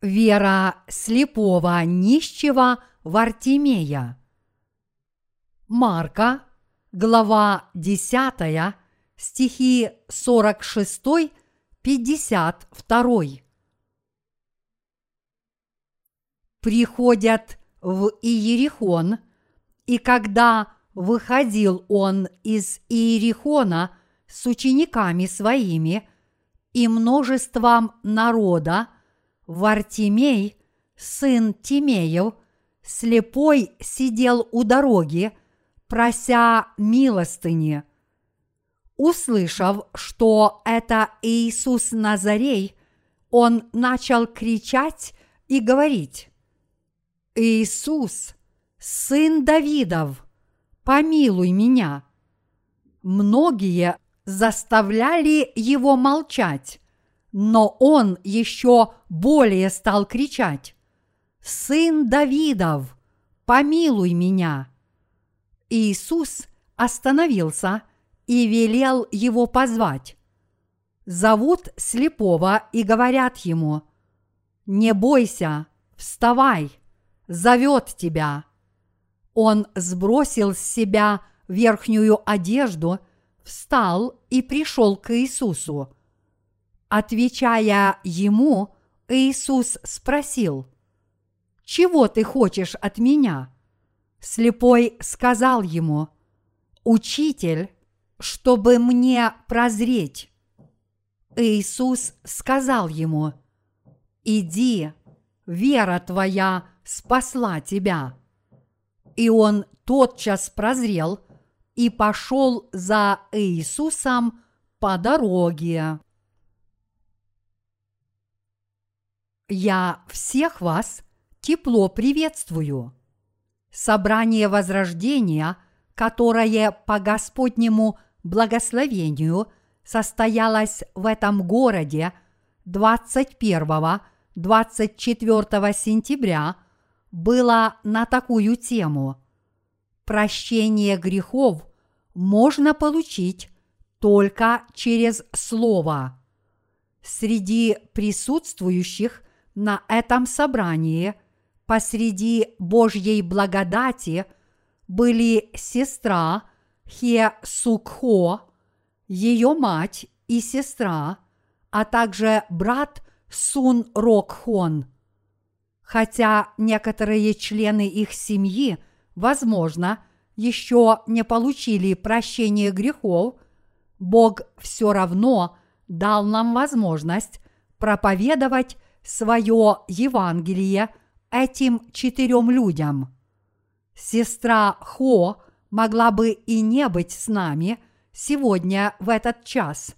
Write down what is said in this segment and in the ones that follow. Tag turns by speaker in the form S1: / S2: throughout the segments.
S1: Вера слепого нищего Вартимея. Марка, глава 10, стихи 46-52. Приходят в Иерихон, и когда выходил он из Иерихона с учениками своими и множеством народа, Вартимей, сын Тимеев, слепой сидел у дороги, прося милостыни. Услышав, что это Иисус Назарей, он начал кричать и говорить, «Иисус, сын Давидов, помилуй меня!» Многие заставляли его молчать, но он еще более стал кричать «Сын Давидов, помилуй меня!» Иисус остановился и велел его позвать. Зовут слепого и говорят ему «Не бойся, вставай, зовет тебя». Он сбросил с себя верхнюю одежду, встал и пришел к Иисусу – Отвечая ему, Иисус спросил, «Чего ты хочешь от меня?» Слепой сказал ему, «Учитель, чтобы мне прозреть». Иисус сказал ему, «Иди, вера твоя спасла тебя». И он тотчас прозрел и пошел за Иисусом по дороге. Я всех вас тепло приветствую. Собрание Возрождения, которое по Господнему благословению состоялось в этом городе 21-24 сентября, было на такую тему. Прощение грехов можно получить только через Слово. Среди присутствующих на этом собрании посреди Божьей благодати были сестра Хе Сукхо, ее мать и сестра, а также брат Сун Рокхон. Хотя некоторые члены их семьи, возможно, еще не получили прощения грехов, Бог все равно дал нам возможность проповедовать свое Евангелие этим четырем людям. Сестра Хо могла бы и не быть с нами сегодня в этот час,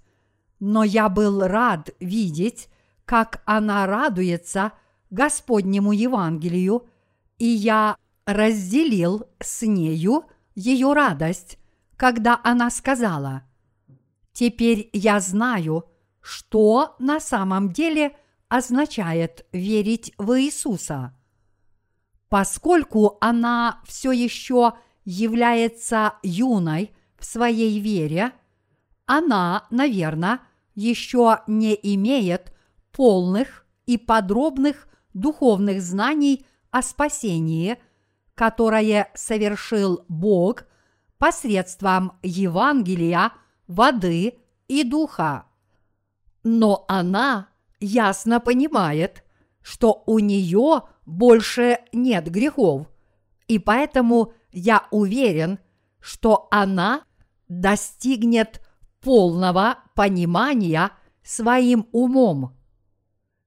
S1: но я был рад видеть, как она радуется Господнему Евангелию, и я разделил с нею ее радость, когда она сказала, «Теперь я знаю, что на самом деле – означает верить в Иисуса. Поскольку она все еще является юной в своей вере, она, наверное, еще не имеет полных и подробных духовных знаний о спасении, которое совершил Бог посредством Евангелия, воды и духа. Но она ясно понимает, что у нее больше нет грехов, и поэтому я уверен, что она достигнет полного понимания своим умом.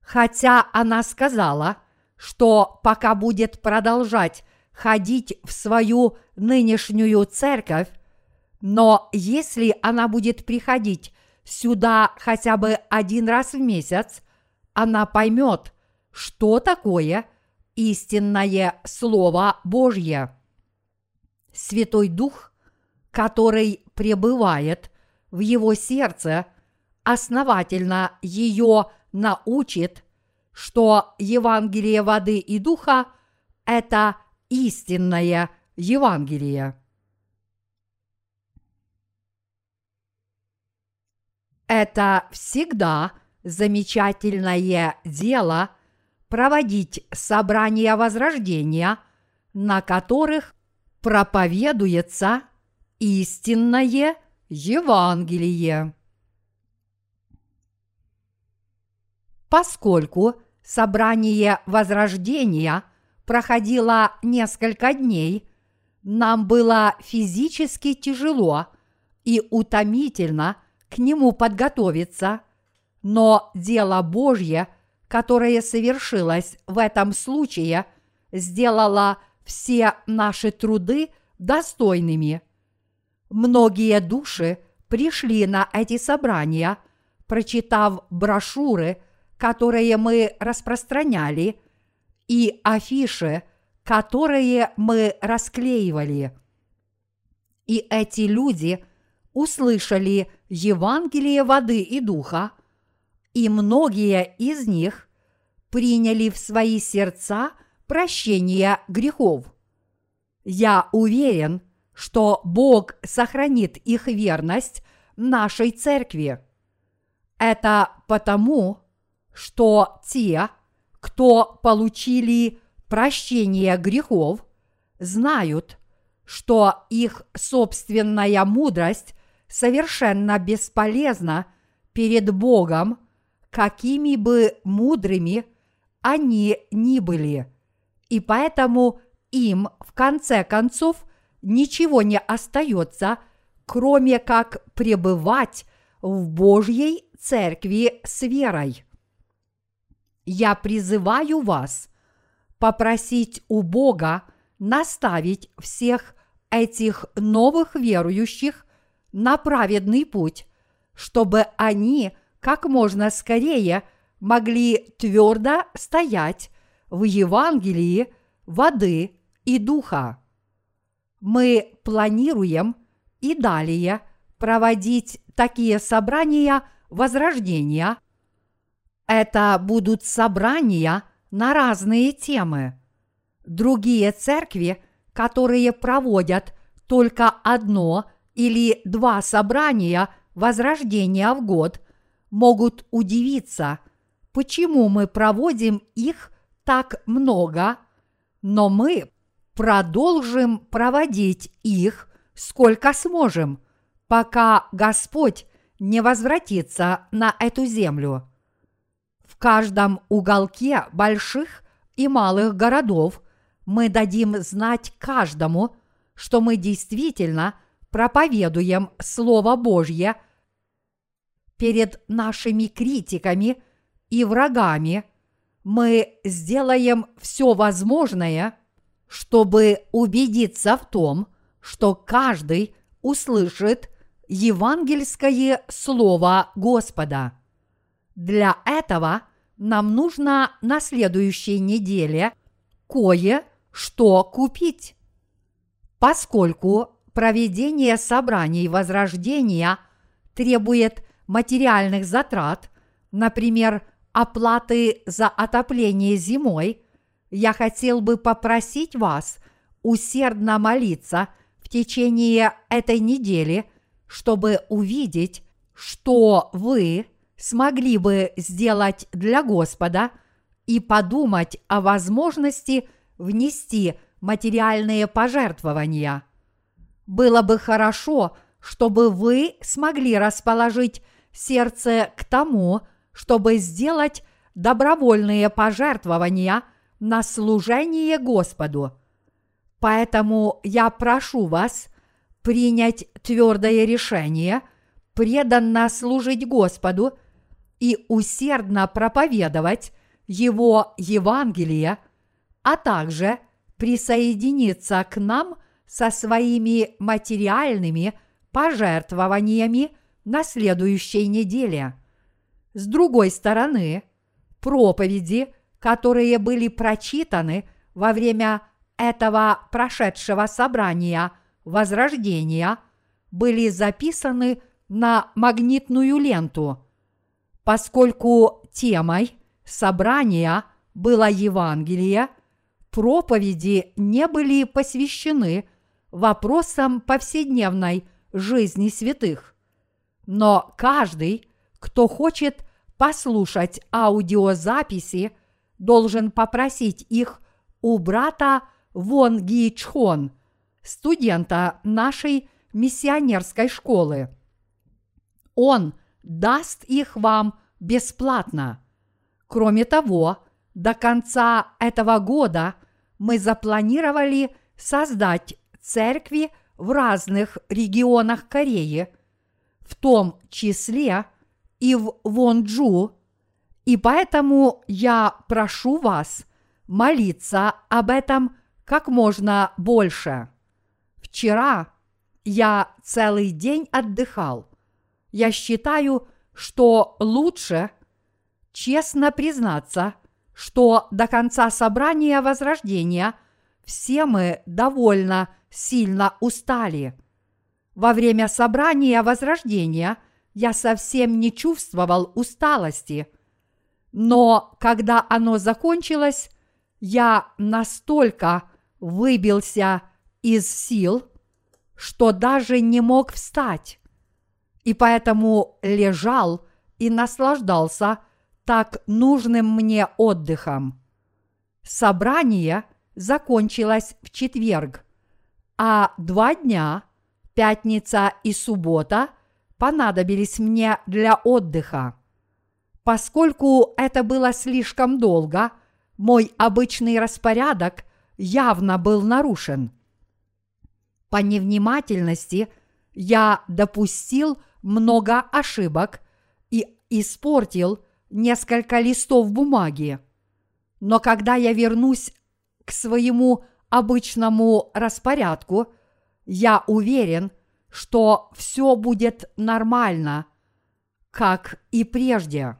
S1: Хотя она сказала, что пока будет продолжать ходить в свою нынешнюю церковь, но если она будет приходить сюда хотя бы один раз в месяц, она поймет, что такое истинное Слово Божье. Святой Дух, который пребывает в его сердце, основательно ее научит, что Евангелие воды и духа – это истинное Евангелие. Это всегда замечательное дело проводить собрания возрождения, на которых проповедуется истинное Евангелие. Поскольку собрание возрождения проходило несколько дней, нам было физически тяжело и утомительно к нему подготовиться, но дело Божье, которое совершилось в этом случае, сделало все наши труды достойными. Многие души пришли на эти собрания, прочитав брошюры, которые мы распространяли, и афиши, которые мы расклеивали. И эти люди услышали Евангелие воды и духа, и многие из них приняли в свои сердца прощение грехов. Я уверен, что Бог сохранит их верность нашей церкви. Это потому, что те, кто получили прощение грехов, знают, что их собственная мудрость совершенно бесполезна перед Богом, какими бы мудрыми они ни были. И поэтому им в конце концов ничего не остается, кроме как пребывать в Божьей церкви с верой. Я призываю вас попросить у Бога наставить всех этих новых верующих на праведный путь, чтобы они как можно скорее могли твердо стоять в Евангелии воды и духа. Мы планируем и далее проводить такие собрания возрождения. Это будут собрания на разные темы. Другие церкви, которые проводят только одно или два собрания возрождения в год, могут удивиться, почему мы проводим их так много, но мы продолжим проводить их сколько сможем, пока Господь не возвратится на эту землю. В каждом уголке больших и малых городов мы дадим знать каждому, что мы действительно проповедуем Слово Божье перед нашими критиками и врагами. Мы сделаем все возможное, чтобы убедиться в том, что каждый услышит евангельское слово Господа. Для этого нам нужно на следующей неделе кое-что купить. Поскольку проведение собраний возрождения требует материальных затрат, например, оплаты за отопление зимой, я хотел бы попросить вас усердно молиться в течение этой недели, чтобы увидеть, что вы смогли бы сделать для Господа и подумать о возможности внести материальные пожертвования. Было бы хорошо, чтобы вы смогли расположить сердце к тому, чтобы сделать добровольные пожертвования на служение Господу. Поэтому я прошу вас принять твердое решение преданно служить Господу и усердно проповедовать Его Евангелие, а также присоединиться к нам со своими материальными пожертвованиями на следующей неделе. С другой стороны, проповеди, которые были прочитаны во время этого прошедшего собрания Возрождения, были записаны на магнитную ленту. Поскольку темой собрания было Евангелие, проповеди не были посвящены вопросам повседневной жизни святых. Но каждый, кто хочет послушать аудиозаписи должен попросить их у брата Вон Ги Чхон, студента нашей миссионерской школы. Он даст их вам бесплатно. Кроме того, до конца этого года мы запланировали создать церкви в разных регионах Кореи, в том числе и в Вонджу, и поэтому я прошу вас молиться об этом как можно больше. Вчера я целый день отдыхал. Я считаю, что лучше честно признаться, что до конца собрания Возрождения все мы довольно сильно устали. Во время собрания Возрождения я совсем не чувствовал усталости, но когда оно закончилось, я настолько выбился из сил, что даже не мог встать, и поэтому лежал и наслаждался так нужным мне отдыхом. Собрание закончилось в четверг, а два дня, пятница и суббота, понадобились мне для отдыха. Поскольку это было слишком долго, мой обычный распорядок явно был нарушен. По невнимательности я допустил много ошибок и испортил несколько листов бумаги. Но когда я вернусь к своему обычному распорядку, я уверен, что все будет нормально, как и прежде.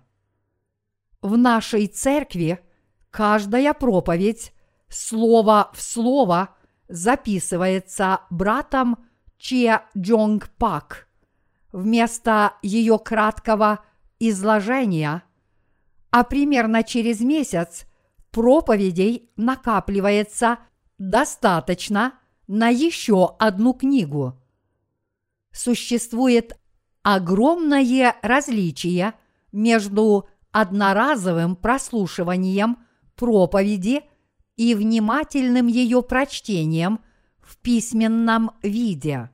S1: В нашей церкви каждая проповедь слово в слово записывается братом Че Джонг Пак. Вместо ее краткого изложения, а примерно через месяц проповедей накапливается достаточно на еще одну книгу. Существует огромное различие между одноразовым прослушиванием проповеди и внимательным ее прочтением в письменном виде.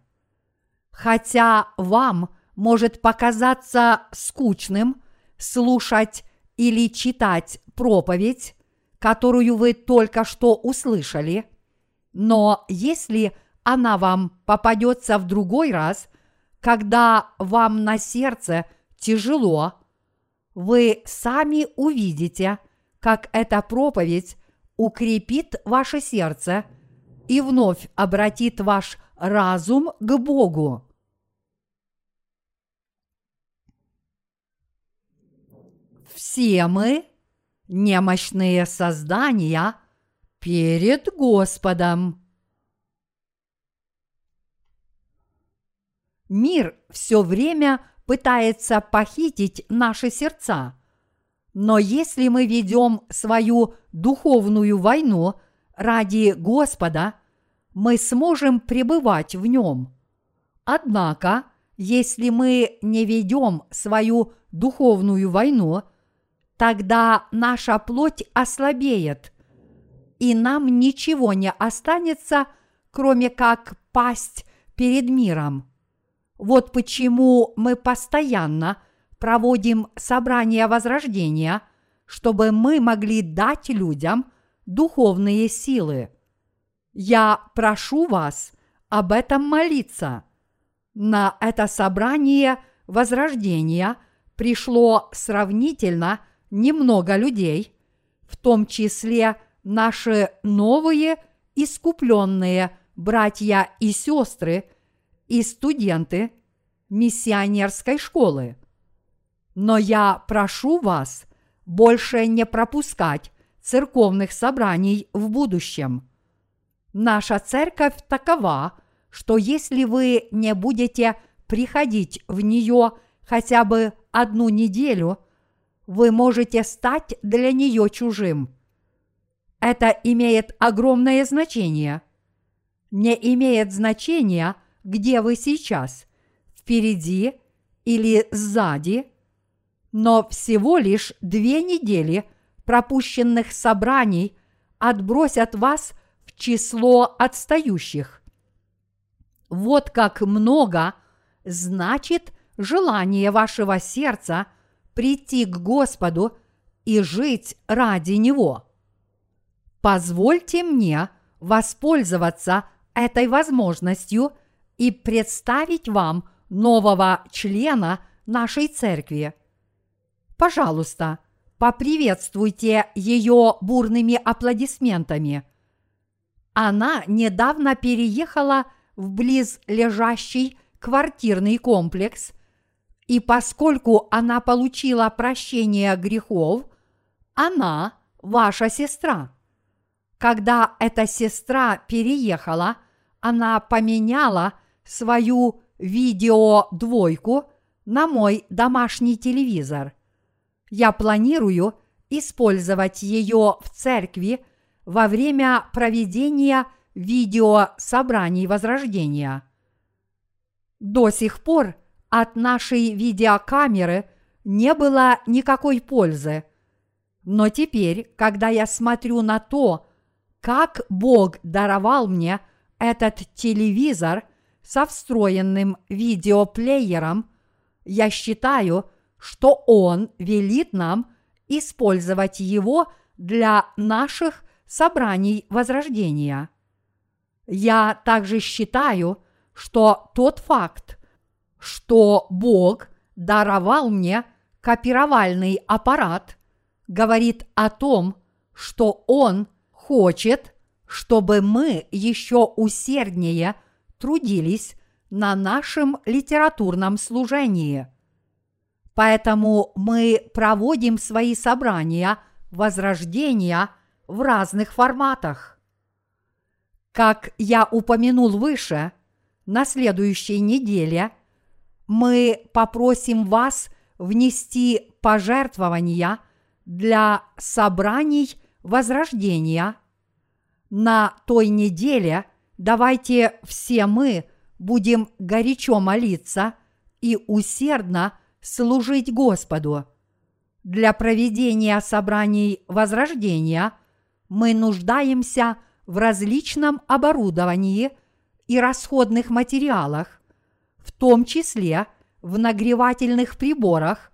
S1: Хотя вам может показаться скучным слушать или читать проповедь, которую вы только что услышали, но если она вам попадется в другой раз, когда вам на сердце тяжело, вы сами увидите, как эта проповедь укрепит ваше сердце и вновь обратит ваш разум к Богу. Все мы немощные создания перед Господом. Мир все время пытается похитить наши сердца. Но если мы ведем свою духовную войну ради Господа, мы сможем пребывать в нем. Однако, если мы не ведем свою духовную войну, тогда наша плоть ослабеет, и нам ничего не останется, кроме как пасть перед миром. Вот почему мы постоянно проводим собрания возрождения, чтобы мы могли дать людям духовные силы. Я прошу вас об этом молиться. На это собрание возрождения пришло сравнительно немного людей, в том числе наши новые искупленные братья и сестры – и студенты миссионерской школы. Но я прошу вас больше не пропускать церковных собраний в будущем. Наша церковь такова, что если вы не будете приходить в нее хотя бы одну неделю, вы можете стать для нее чужим. Это имеет огромное значение. Не имеет значения – где вы сейчас, впереди или сзади, но всего лишь две недели пропущенных собраний отбросят вас в число отстающих. Вот как много значит желание вашего сердца прийти к Господу и жить ради Него. Позвольте мне воспользоваться этой возможностью и представить вам нового члена нашей церкви. Пожалуйста, поприветствуйте ее бурными аплодисментами. Она недавно переехала в близлежащий квартирный комплекс, и поскольку она получила прощение грехов, она ваша сестра. Когда эта сестра переехала, она поменяла свою видеодвойку на мой домашний телевизор. Я планирую использовать ее в церкви во время проведения видеособраний Возрождения. До сих пор от нашей видеокамеры не было никакой пользы. Но теперь, когда я смотрю на то, как Бог даровал мне этот телевизор со встроенным видеоплеером, я считаю, что Он велит нам использовать его для наших собраний Возрождения. Я также считаю, что тот факт, что Бог даровал мне копировальный аппарат, говорит о том, что Он хочет, чтобы мы еще усерднее трудились на нашем литературном служении. Поэтому мы проводим свои собрания возрождения в разных форматах. Как я упомянул выше, на следующей неделе мы попросим вас внести пожертвования для собраний возрождения. На той неделе давайте все мы будем горячо молиться и усердно служить Господу. Для проведения собраний возрождения мы нуждаемся в различном оборудовании и расходных материалах, в том числе в нагревательных приборах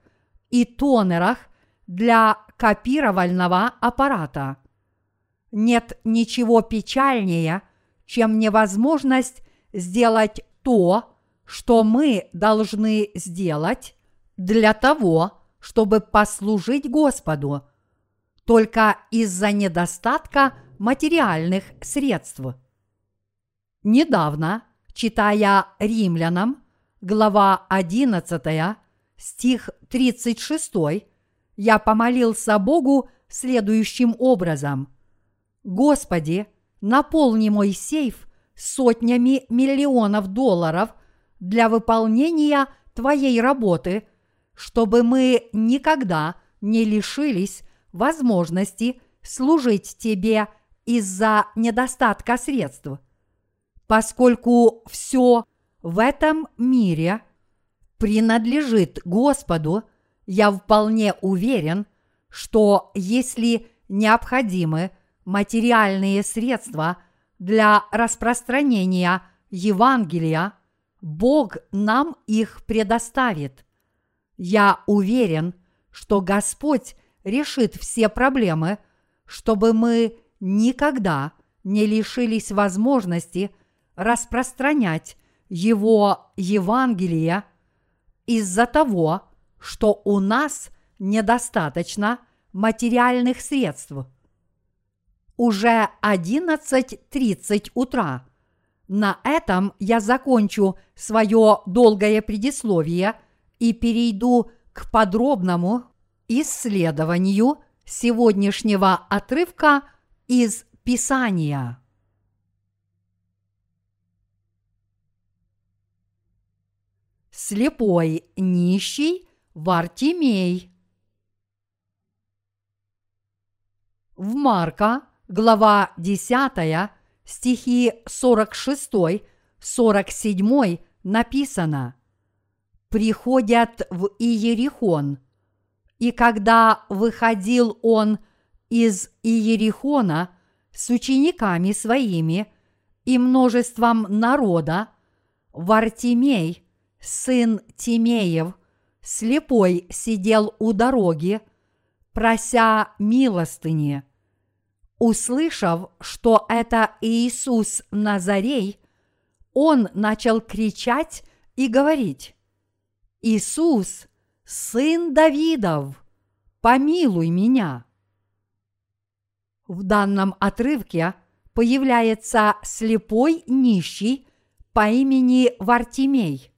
S1: и тонерах для копировального аппарата. Нет ничего печальнее, чем невозможность сделать то, что мы должны сделать для того, чтобы послужить Господу, только из-за недостатка материальных средств. Недавно, читая Римлянам, глава 11, стих 36, я помолился Богу следующим образом. «Господи, наполни мой сейф сотнями миллионов долларов для выполнения Твоей работы, чтобы мы никогда не лишились возможности служить Тебе из-за недостатка средств. Поскольку все в этом мире принадлежит Господу, я вполне уверен, что если необходимы материальные средства для распространения Евангелия, Бог нам их предоставит. Я уверен, что Господь решит все проблемы, чтобы мы никогда не лишились возможности распространять Его Евангелие из-за того, что у нас недостаточно материальных средств. Уже 11.30 утра. На этом я закончу свое долгое предисловие и перейду к подробному исследованию сегодняшнего отрывка из Писания. Слепой нищий Вартимей. В Марка, глава 10, стихи 46-47 написано «Приходят в Иерихон, и когда выходил он из Иерихона с учениками своими и множеством народа, Вартимей, сын Тимеев, слепой сидел у дороги, прося милостыни. Услышав, что это Иисус Назарей, он начал кричать и говорить, «Иисус, сын Давидов, помилуй меня!» В данном отрывке появляется слепой нищий по имени Вартимей.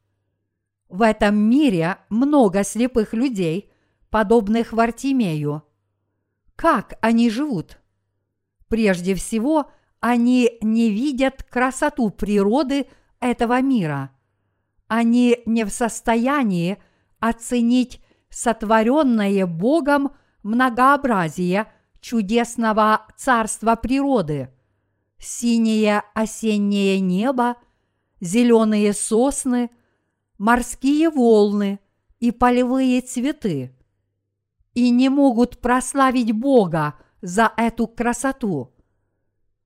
S1: В этом мире много слепых людей, подобных Вартимею. Как они живут? Прежде всего, они не видят красоту природы этого мира. Они не в состоянии оценить сотворенное Богом многообразие чудесного царства природы. Синее осеннее небо, зеленые сосны, морские волны и полевые цветы. И не могут прославить Бога за эту красоту.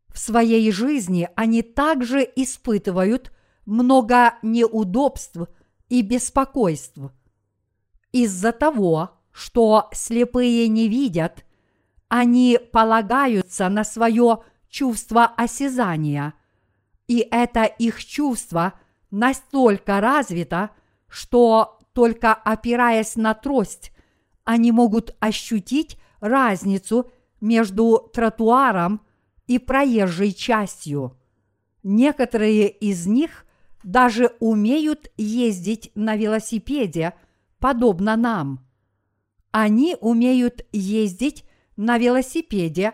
S1: В своей жизни они также испытывают много неудобств и беспокойств. Из-за того, что слепые не видят, они полагаются на свое чувство осязания, и это их чувство настолько развито, что только опираясь на трость, они могут ощутить разницу между тротуаром и проезжей частью. Некоторые из них даже умеют ездить на велосипеде, подобно нам. Они умеют ездить на велосипеде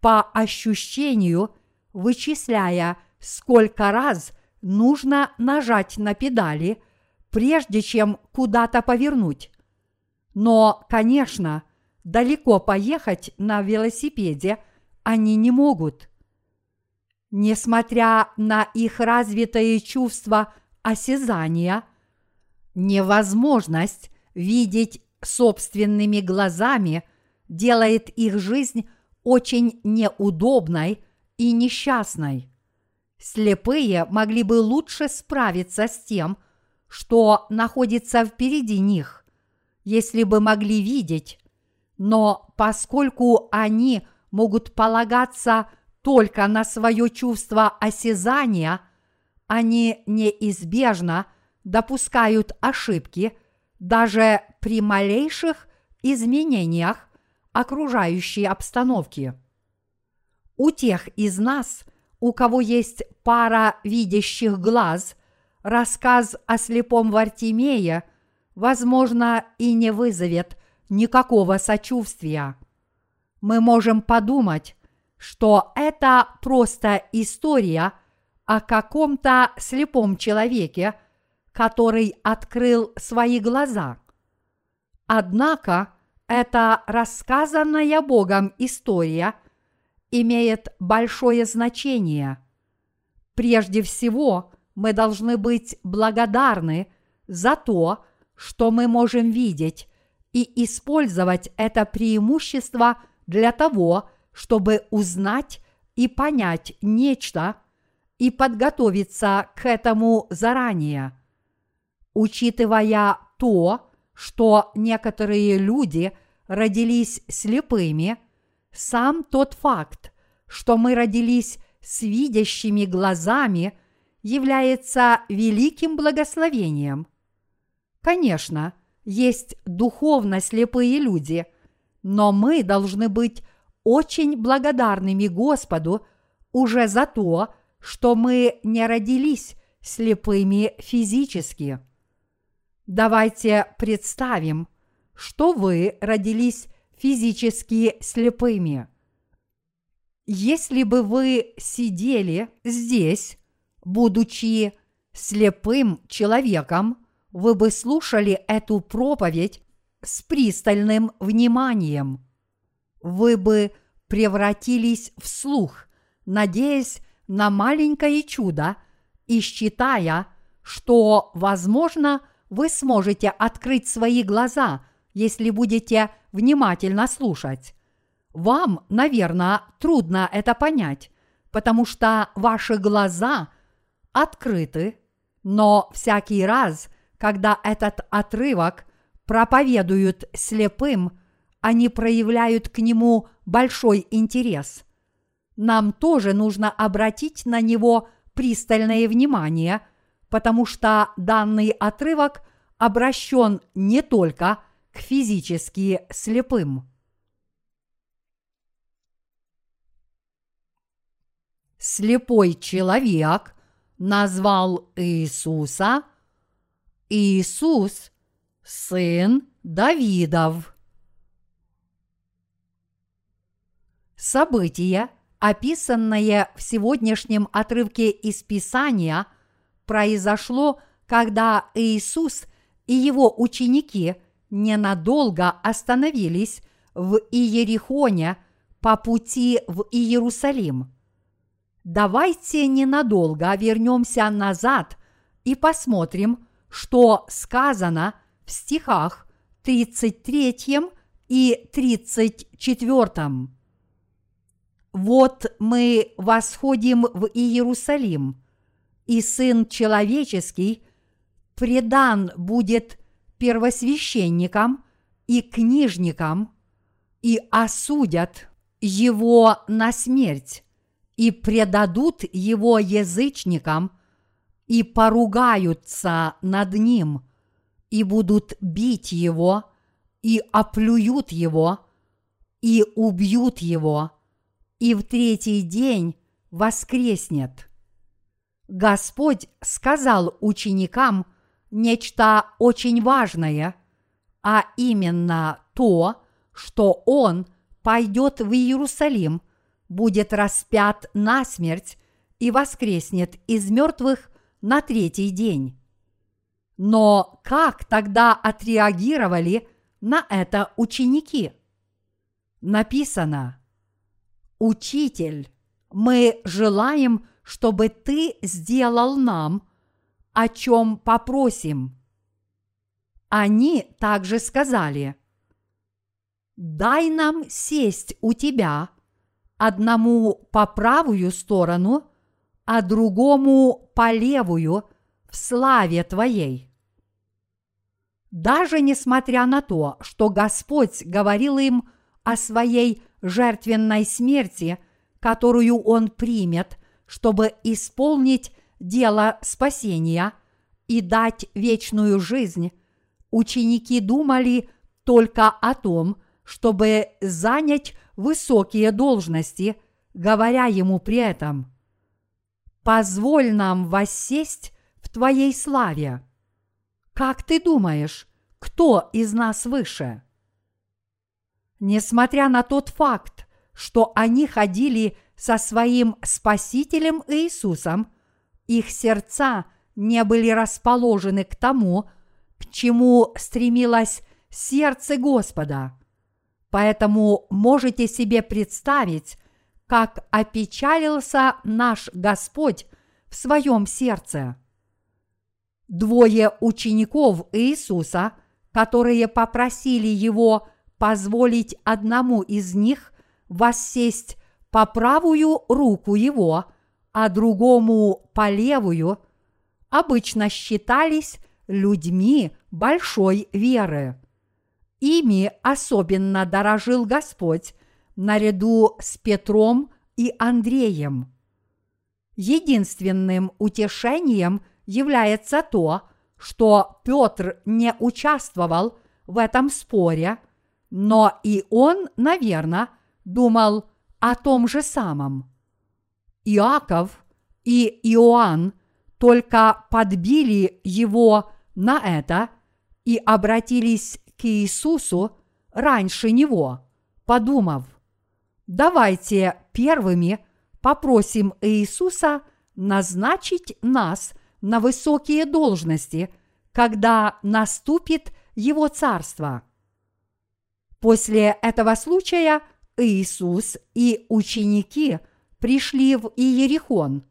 S1: по ощущению, вычисляя, сколько раз нужно нажать на педали, прежде чем куда-то повернуть. Но, конечно, далеко поехать на велосипеде они не могут. Несмотря на их развитое чувство осязания, невозможность видеть собственными глазами делает их жизнь очень неудобной и несчастной. Слепые могли бы лучше справиться с тем, что находится впереди них, если бы могли видеть, но поскольку они могут полагаться только на свое чувство осязания, они неизбежно допускают ошибки даже при малейших изменениях окружающей обстановки. У тех из нас, у кого есть пара видящих глаз, рассказ о слепом Вартимее, возможно, и не вызовет никакого сочувствия. Мы можем подумать, что это просто история о каком-то слепом человеке, который открыл свои глаза. Однако эта рассказанная Богом история имеет большое значение. Прежде всего, мы должны быть благодарны за то, что мы можем видеть и использовать это преимущество для того, чтобы узнать и понять нечто и подготовиться к этому заранее. Учитывая то, что некоторые люди родились слепыми, сам тот факт, что мы родились с видящими глазами, является великим благословением. Конечно, есть духовно слепые люди, но мы должны быть очень благодарными Господу уже за то, что мы не родились слепыми физически. Давайте представим, что вы родились физически слепыми. Если бы вы сидели здесь, будучи слепым человеком, вы бы слушали эту проповедь с пристальным вниманием – вы бы превратились в слух, надеясь на маленькое чудо и считая, что, возможно, вы сможете открыть свои глаза, если будете внимательно слушать. Вам, наверное, трудно это понять, потому что ваши глаза открыты, но всякий раз, когда этот отрывок проповедуют слепым, они проявляют к нему большой интерес. Нам тоже нужно обратить на него пристальное внимание, потому что данный отрывок обращен не только физически слепым. Слепой человек назвал Иисуса Иисус, сын Давидов. Событие, описанное в сегодняшнем отрывке из Писания, произошло, когда Иисус и его ученики ненадолго остановились в Иерихоне по пути в Иерусалим. Давайте ненадолго вернемся назад и посмотрим, что сказано в стихах 33 и 34. Вот мы восходим в Иерусалим, и Сын Человеческий предан будет первосвященникам и книжникам, и осудят его на смерть, и предадут его язычникам, и поругаются над ним, и будут бить его, и оплюют его, и убьют его, и в третий день воскреснет. Господь сказал ученикам нечто очень важное, а именно то, что Он пойдет в Иерусалим, будет распят на смерть и воскреснет из мертвых на третий день. Но как тогда отреагировали на это ученики? Написано, «Учитель, мы желаем, чтобы ты сделал нам, о чем попросим». Они также сказали, «Дай нам сесть у тебя, одному по правую сторону, а другому по левую в славе Твоей». Даже несмотря на то, что Господь говорил им о своей жертвенной смерти, которую Он примет, чтобы исполнить дело спасения и дать вечную жизнь, ученики думали только о том, чтобы занять высокие должности, говоря ему при этом «Позволь нам воссесть в Твоей славе». Как ты думаешь, кто из нас выше? Несмотря на тот факт, что они ходили со своим Спасителем Иисусом, их сердца не были расположены к тому, к чему стремилось сердце Господа. Поэтому можете себе представить, как опечалился наш Господь в своем сердце. Двое учеников Иисуса, которые попросили его позволить одному из них воссесть по правую руку его, а другому по левую, обычно считались людьми большой веры. Ими особенно дорожил Господь наряду с Петром и Андреем. Единственным утешением является то, что Петр не участвовал в этом споре, но и он, наверное, думал о том же самом. Иаков и Иоанн только подбили его на это и обратились к Иисусу раньше него, подумав, давайте первыми попросим Иисуса назначить нас на высокие должности, когда наступит Его Царство. После этого случая Иисус и ученики пришли в Иерихон.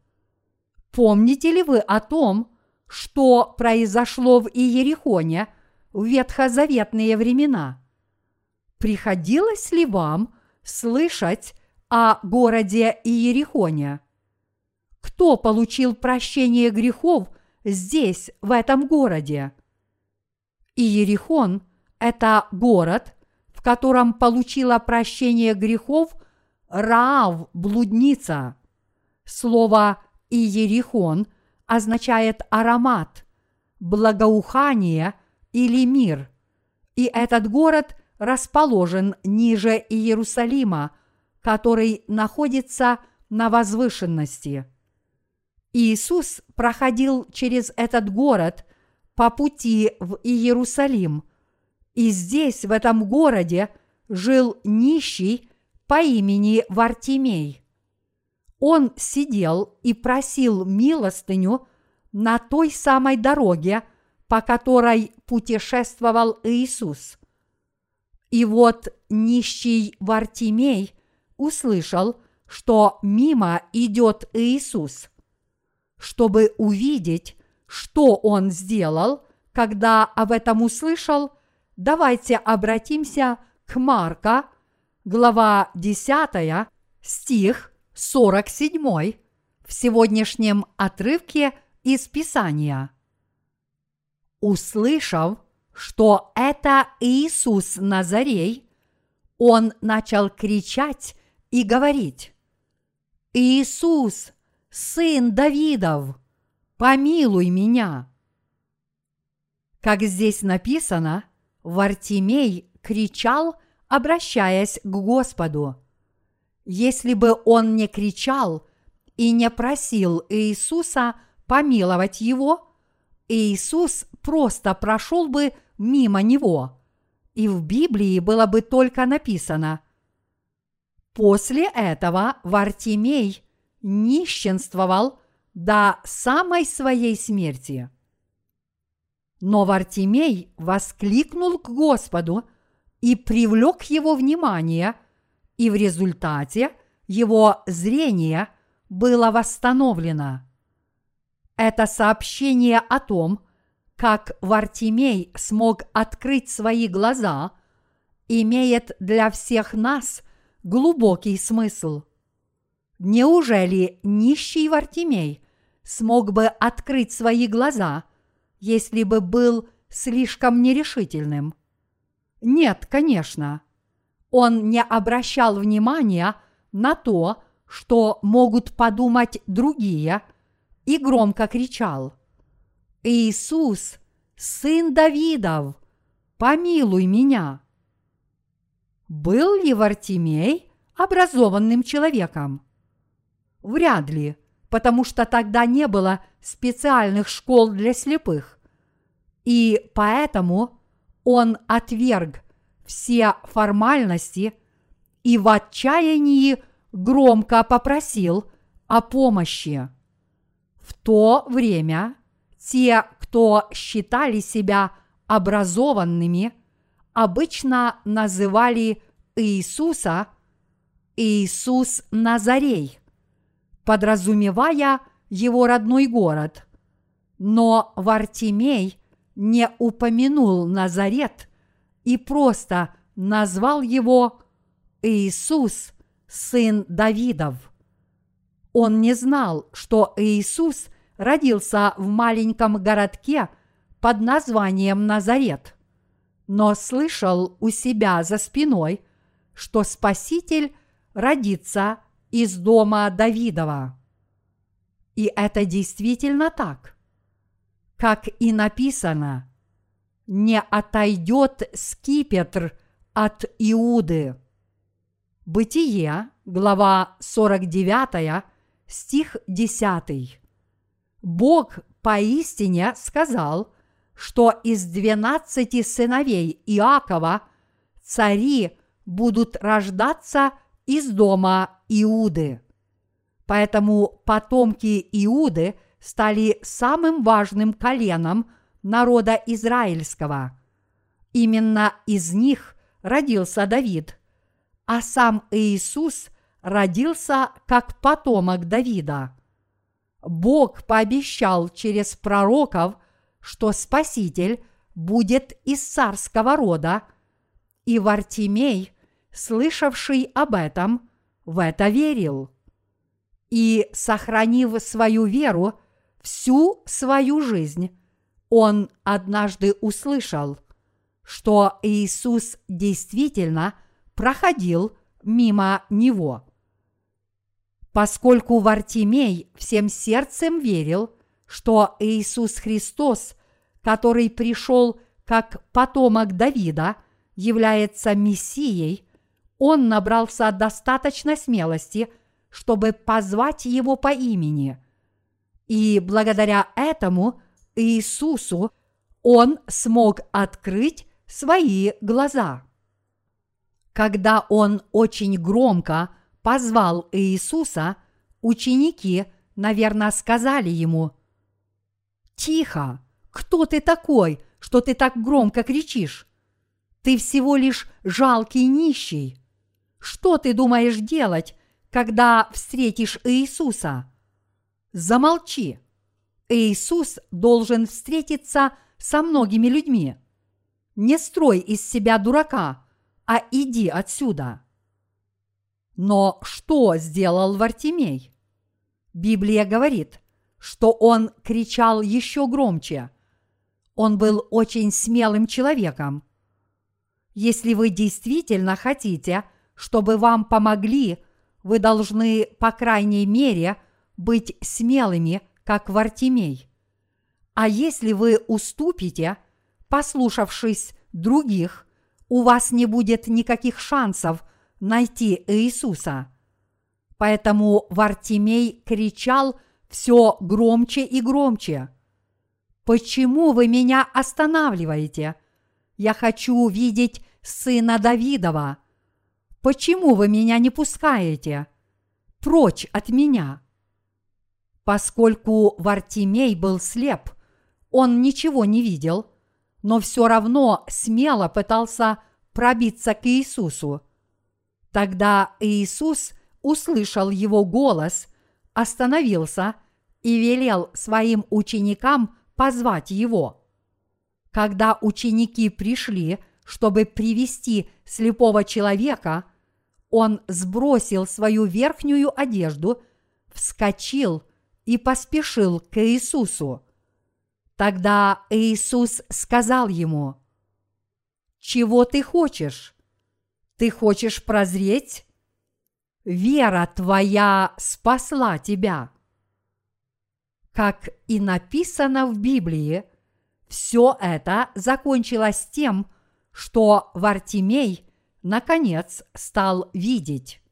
S1: Помните ли вы о том, что произошло в Иерихоне – в ветхозаветные времена. Приходилось ли вам слышать о городе Иерихоне? Кто получил прощение грехов здесь, в этом городе? Иерихон – это город, в котором получила прощение грехов Раав – блудница. Слово «Иерихон» означает аромат, благоухание или мир. И этот город расположен ниже Иерусалима, который находится на возвышенности. Иисус проходил через этот город по пути в Иерусалим, и здесь, в этом городе, жил нищий по имени Вартимей. Он сидел и просил милостыню на той самой дороге, по которой путешествовал Иисус. И вот нищий Вартимей услышал, что мимо идет Иисус. Чтобы увидеть, что он сделал, когда об этом услышал, давайте обратимся к Марка, глава 10, стих 47 в сегодняшнем отрывке из Писания. Услышав, что это Иисус Назарей, он начал кричать и говорить, «Иисус, сын Давидов, помилуй меня!» Как здесь написано, Вартимей кричал, обращаясь к Господу. Если бы он не кричал и не просил Иисуса помиловать его, Иисус просто прошел бы мимо него. И в Библии было бы только написано После этого Вартимей нищенствовал до самой своей смерти. Но Вартимей воскликнул к Господу и привлек его внимание, и в результате его зрение было восстановлено. Это сообщение о том, как Вартимей смог открыть свои глаза, имеет для всех нас глубокий смысл. Неужели нищий Вартимей смог бы открыть свои глаза, если бы был слишком нерешительным? Нет, конечно. Он не обращал внимания на то, что могут подумать другие, и громко кричал – Иисус, сын Давидов, помилуй меня. Был ли Вартимей образованным человеком? Вряд ли, потому что тогда не было специальных школ для слепых. И поэтому он отверг все формальности и в отчаянии громко попросил о помощи. В то время те, кто считали себя образованными, обычно называли Иисуса Иисус Назарей, подразумевая его родной город. Но Вартимей не упомянул Назарет и просто назвал его Иисус, сын Давидов. Он не знал, что Иисус – родился в маленьком городке под названием Назарет, но слышал у себя за спиной, что Спаситель родится из дома Давидова. И это действительно так. Как и написано, не отойдет скипетр от Иуды. Бытие, глава 49, стих 10. Бог поистине сказал, что из двенадцати сыновей Иакова цари будут рождаться из дома Иуды. Поэтому потомки Иуды стали самым важным коленом народа израильского. Именно из них родился Давид, а сам Иисус родился как потомок Давида. Бог пообещал через пророков, что Спаситель будет из царского рода, и Вартимей слышавший об этом, в это верил. И, сохранив свою веру всю свою жизнь, он однажды услышал, что Иисус действительно проходил мимо него. Поскольку Вартимей всем сердцем верил, что Иисус Христос, который пришел как потомок Давида, является Мессией, он набрался достаточно смелости, чтобы позвать его по имени. И благодаря этому Иисусу он смог открыть свои глаза. Когда он очень громко позвал Иисуса, ученики, наверное, сказали ему, «Тихо! Кто ты такой, что ты так громко кричишь? Ты всего лишь жалкий нищий. Что ты думаешь делать, когда встретишь Иисуса? Замолчи. Иисус должен встретиться со многими людьми. Не строй из себя дурака, а иди отсюда. Но что сделал Вартимей? Библия говорит, что он кричал еще громче. Он был очень смелым человеком. Если вы действительно хотите, чтобы вам помогли, вы должны, по крайней мере, быть смелыми, как Вартимей. А если вы уступите, послушавшись других, у вас не будет никаких шансов найти Иисуса. Поэтому Вартимей кричал все громче и громче. «Почему вы меня останавливаете? Я хочу видеть сына Давидова. Почему вы меня не пускаете? Прочь от меня!» Поскольку Вартимей был слеп, он ничего не видел – но все равно смело пытался пробиться к Иисусу. Тогда Иисус услышал его голос, остановился и велел своим ученикам позвать его. Когда ученики пришли, чтобы привести слепого человека, он сбросил свою верхнюю одежду, вскочил и поспешил к Иисусу. Тогда Иисус сказал ему, «Чего ты хочешь? Ты хочешь прозреть? Вера твоя спасла тебя». Как и написано в Библии, все это закончилось тем, что Вартимей наконец стал видеть.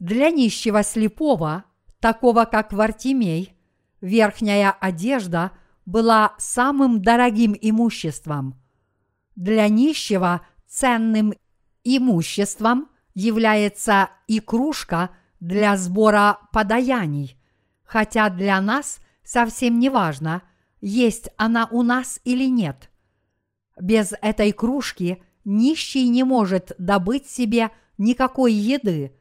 S1: Для нищего слепого, такого как Вартимей – верхняя одежда была самым дорогим имуществом. Для нищего ценным имуществом является и кружка для сбора подаяний, хотя для нас совсем не важно, есть она у нас или нет. Без этой кружки нищий не может добыть себе никакой еды,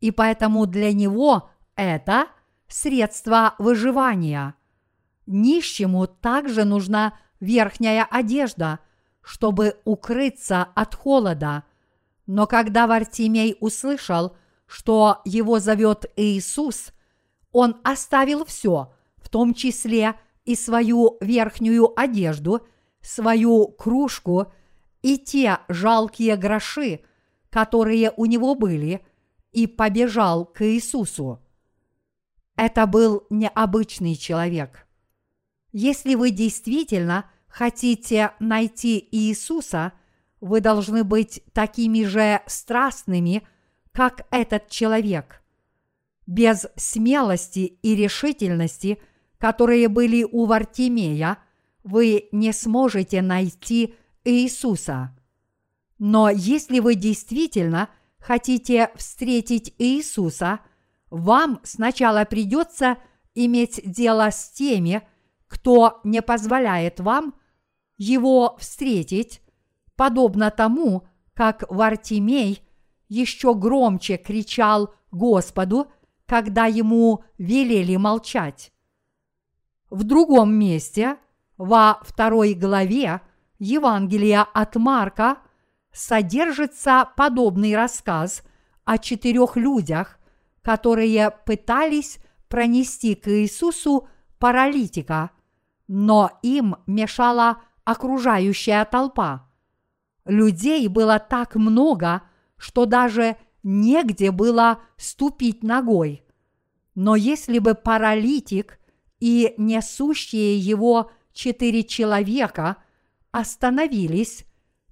S1: и поэтому для него это – средства выживания. Нищему также нужна верхняя одежда, чтобы укрыться от холода. Но когда Вартимей услышал, что его зовет Иисус, он оставил все, в том числе и свою верхнюю одежду, свою кружку и те жалкие гроши, которые у него были, и побежал к Иисусу. Это был необычный человек. Если вы действительно хотите найти Иисуса, вы должны быть такими же страстными, как этот человек. Без смелости и решительности, которые были у Вартимея, вы не сможете найти Иисуса. Но если вы действительно хотите встретить Иисуса – вам сначала придется иметь дело с теми, кто не позволяет вам его встретить, подобно тому, как Вартимей еще громче кричал Господу, когда ему велели молчать. В другом месте, во второй главе Евангелия от Марка, содержится подобный рассказ о четырех людях, которые пытались пронести к Иисусу паралитика, но им мешала окружающая толпа. Людей было так много, что даже негде было ступить ногой. Но если бы паралитик и несущие его четыре человека остановились,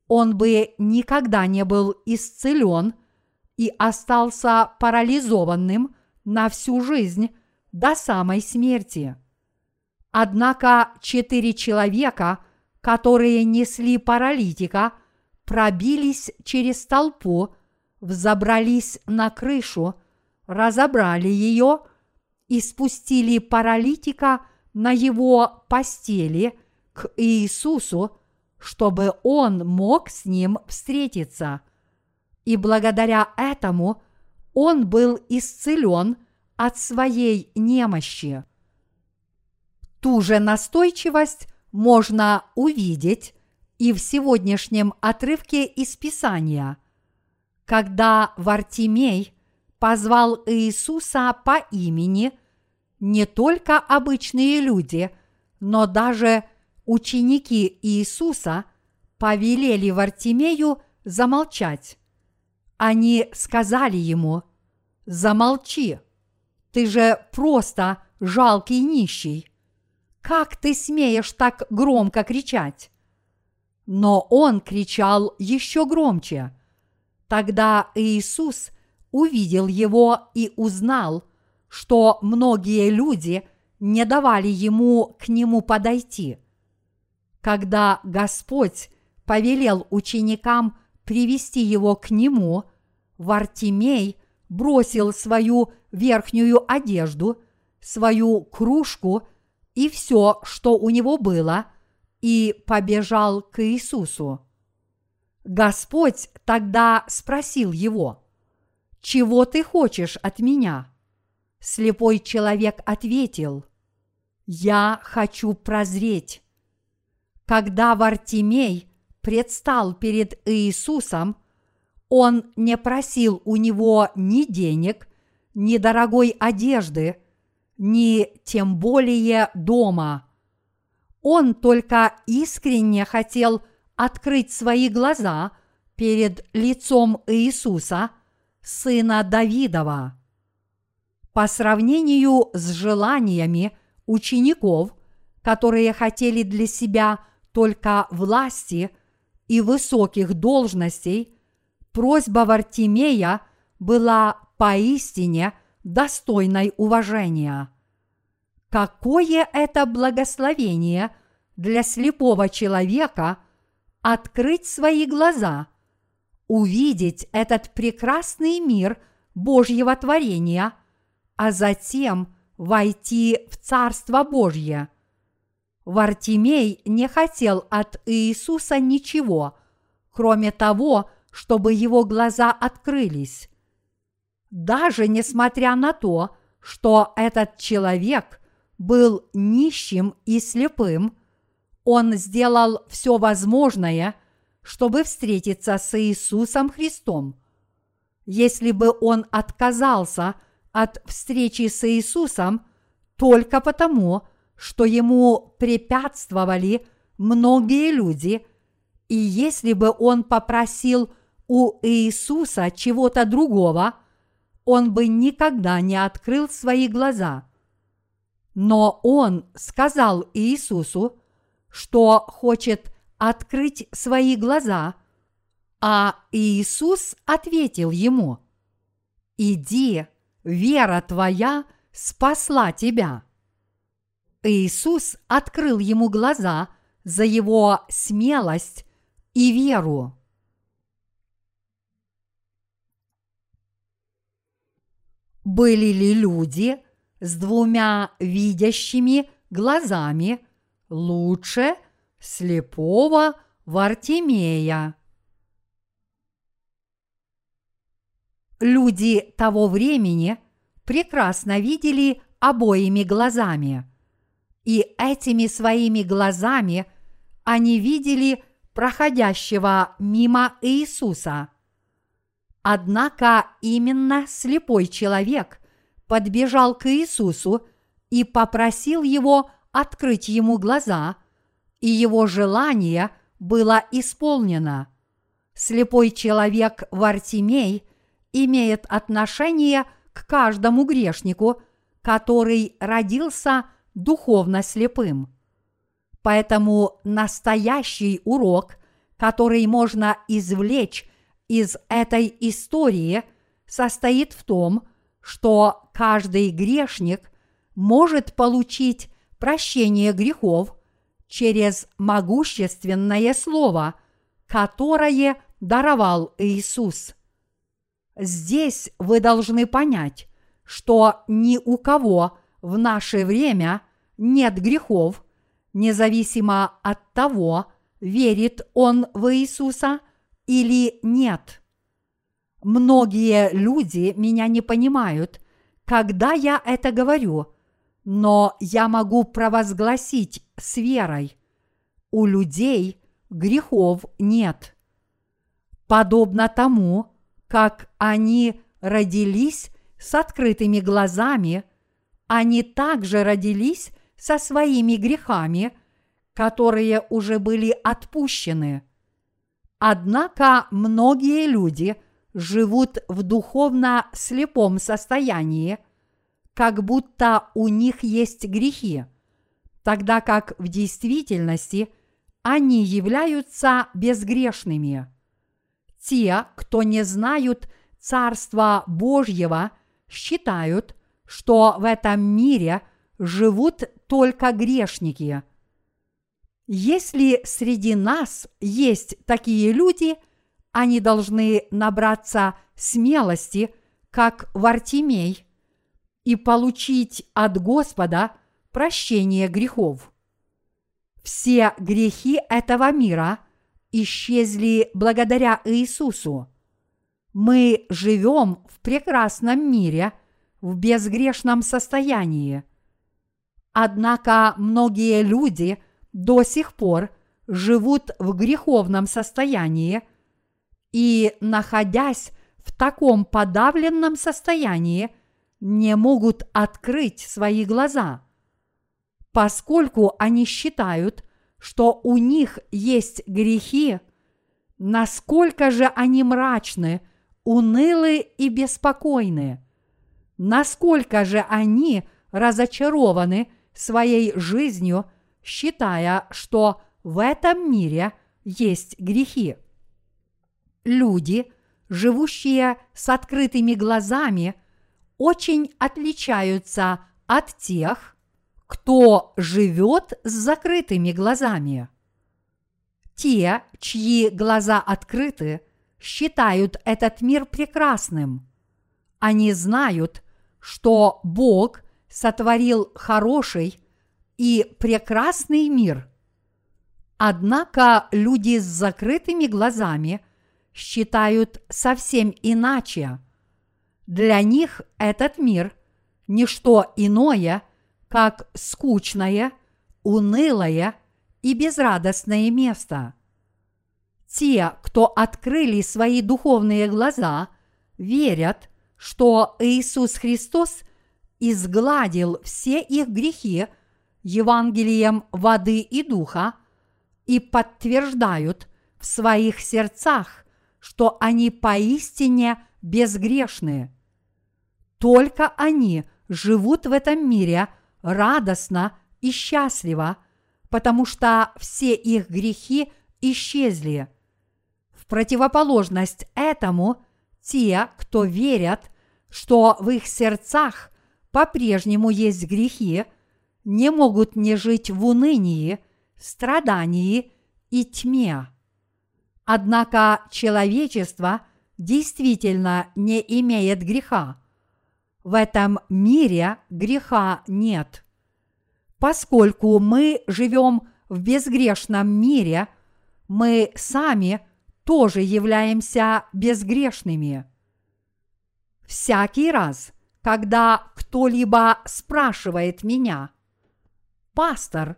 S1: он бы никогда не был исцелен и остался парализованным на всю жизнь до самой смерти. Однако четыре человека, которые несли паралитика, пробились через толпу, взобрались на крышу, разобрали ее и спустили паралитика на его постели к Иисусу, чтобы он мог с ним встретиться. И благодаря этому он был исцелен от своей немощи. Ту же настойчивость можно увидеть и в сегодняшнем отрывке из Писания, когда Вартимей позвал Иисуса по имени, не только обычные люди, но даже ученики Иисуса повелели Вартимею замолчать. Они сказали ему, «Замолчи, ты же просто жалкий нищий. Как ты смеешь так громко кричать?» Но он кричал еще громче. Тогда Иисус увидел его и узнал, что многие люди не давали ему к нему подойти. Когда Господь повелел ученикам привести его к нему, Вартимей бросил свою верхнюю одежду, свою кружку и все, что у него было, и побежал к Иисусу. Господь тогда спросил его, «Чего ты хочешь от меня?» Слепой человек ответил, «Я хочу прозреть». Когда Вартимей предстал перед Иисусом, он не просил у него ни денег, ни дорогой одежды, ни тем более дома. Он только искренне хотел открыть свои глаза перед лицом Иисуса, сына Давидова. По сравнению с желаниями учеников, которые хотели для себя только власти и высоких должностей, просьба Вартимея была поистине достойной уважения. Какое это благословение для слепого человека открыть свои глаза, увидеть этот прекрасный мир Божьего творения, а затем войти в Царство Божье – Вартимей не хотел от Иисуса ничего, кроме того, чтобы его глаза открылись. Даже несмотря на то, что этот человек был нищим и слепым, он сделал все возможное, чтобы встретиться с Иисусом Христом. Если бы он отказался от встречи с Иисусом только потому, что ему препятствовали многие люди, и если бы он попросил у Иисуса чего-то другого, он бы никогда не открыл свои глаза. Но он сказал Иисусу, что хочет открыть свои глаза, а Иисус ответил ему, «Иди, вера твоя спасла тебя». Иисус открыл ему глаза за его смелость и веру. Были ли люди с двумя видящими глазами лучше слепого Вартимея? Люди того времени прекрасно видели обоими глазами – и этими своими глазами они видели проходящего мимо Иисуса. Однако именно слепой человек подбежал к Иисусу и попросил его открыть ему глаза, и его желание было исполнено. Слепой человек Вартимей имеет отношение к каждому грешнику, который родился духовно слепым. Поэтому настоящий урок, который можно извлечь из этой истории, состоит в том, что каждый грешник может получить прощение грехов через могущественное слово, которое даровал Иисус. Здесь вы должны понять, что ни у кого в наше время нет грехов, независимо от того, верит он в Иисуса или нет. Многие люди меня не понимают, когда я это говорю, но я могу провозгласить с верой. У людей грехов нет. Подобно тому, как они родились с открытыми глазами, они также родились со своими грехами, которые уже были отпущены. Однако многие люди живут в духовно слепом состоянии, как будто у них есть грехи, тогда как в действительности они являются безгрешными. Те, кто не знают Царства Божьего, считают, что в этом мире живут только грешники. Если среди нас есть такие люди, они должны набраться смелости, как Вартимей, и получить от Господа прощение грехов. Все грехи этого мира исчезли благодаря Иисусу. Мы живем в прекрасном мире, в безгрешном состоянии. Однако многие люди до сих пор живут в греховном состоянии и, находясь в таком подавленном состоянии, не могут открыть свои глаза, поскольку они считают, что у них есть грехи, насколько же они мрачны, унылы и беспокойны, насколько же они разочарованы своей жизнью, считая, что в этом мире есть грехи. Люди, живущие с открытыми глазами, очень отличаются от тех, кто живет с закрытыми глазами. Те, чьи глаза открыты, считают этот мир прекрасным. Они знают, что Бог сотворил хороший и прекрасный мир. Однако люди с закрытыми глазами считают совсем иначе. Для них этот мир – не что иное – как скучное, унылое и безрадостное место. Те, кто открыли свои духовные глаза, верят, что Иисус Христос изгладил все их грехи Евангелием воды и духа и подтверждают в своих сердцах, что они поистине безгрешны. Только они живут в этом мире – радостно и счастливо, потому что все их грехи исчезли. В противоположность этому, те, кто верят, что в их сердцах по-прежнему есть грехи, не могут не жить в унынии, страдании и тьме. Однако человечество действительно не имеет греха – в этом мире греха нет. Поскольку мы живем в безгрешном мире, мы сами тоже являемся безгрешными. Всякий раз, когда кто-либо спрашивает меня, «Пастор,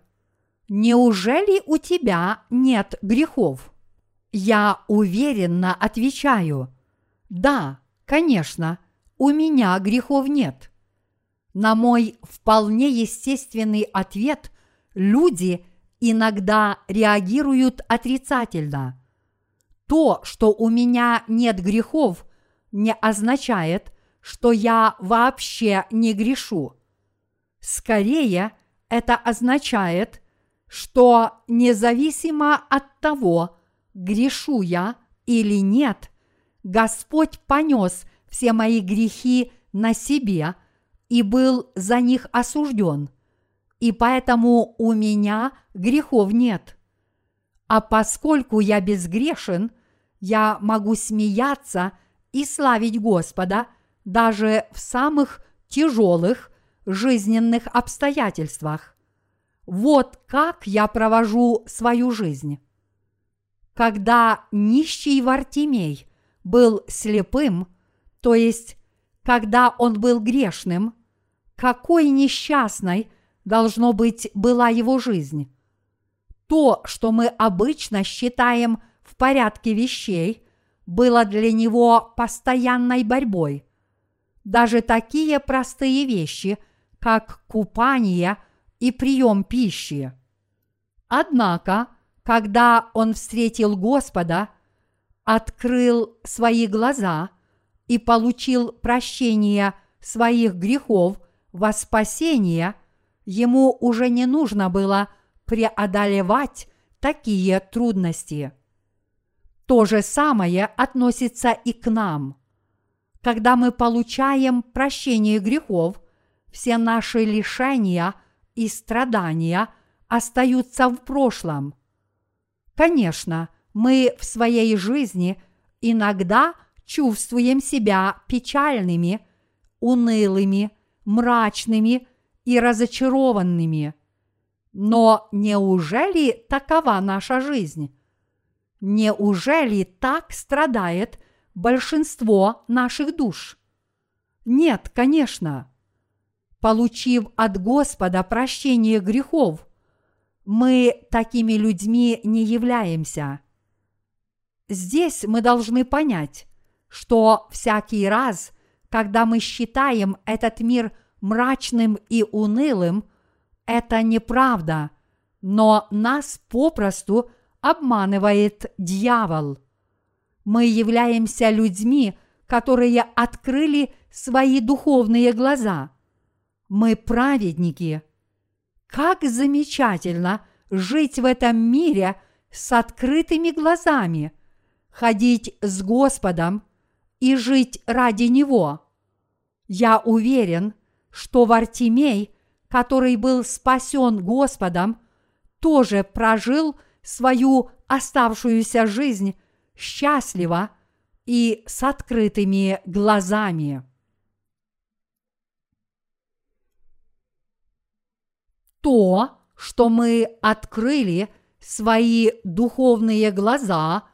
S1: Неужели у тебя нет грехов? Я уверенно отвечаю, да, конечно, у меня грехов нет. На мой вполне естественный ответ люди иногда реагируют отрицательно. То, что у меня нет грехов, не означает, что я вообще не грешу. Скорее, это означает, что независимо от того, грешу я или нет, Господь понес все мои грехи на себе и был за них осужден, и поэтому у меня грехов нет. А поскольку я безгрешен, я могу смеяться и славить Господа даже в самых тяжелых жизненных обстоятельствах. Вот как я провожу свою жизнь. Когда нищий Вартимей был слепым, то есть когда он был грешным, какой несчастной должно быть была его жизнь. То, что мы обычно считаем в порядке вещей, было для него постоянной борьбой. Даже такие простые вещи, как купание и прием пищи. Однако, когда он встретил Господа, открыл свои глаза и получил прощение своих грехов во спасение, ему уже не нужно было преодолевать такие трудности. То же самое относится и к нам. Когда мы получаем прощение грехов, все наши лишения и страдания остаются в прошлом. Конечно, мы в своей жизни иногда чувствуем себя печальными, унылыми, мрачными и разочарованными. Но неужели такова наша жизнь? Неужели так страдает большинство наших душ? Нет, конечно. Получив от Господа прощение грехов, мы такими людьми не являемся. Здесь мы должны понять, что всякий раз, когда мы считаем этот мир мрачным и унылым, это неправда, но нас попросту обманывает дьявол. Мы являемся людьми, которые открыли свои духовные глаза. Мы праведники. Как замечательно жить в этом мире с открытыми глазами, ходить с Господом и жить ради Него. Я уверен, что Вартимей, который был спасен Господом, тоже прожил – свою оставшуюся жизнь счастливо и с открытыми глазами. То, что мы открыли свои духовные глаза,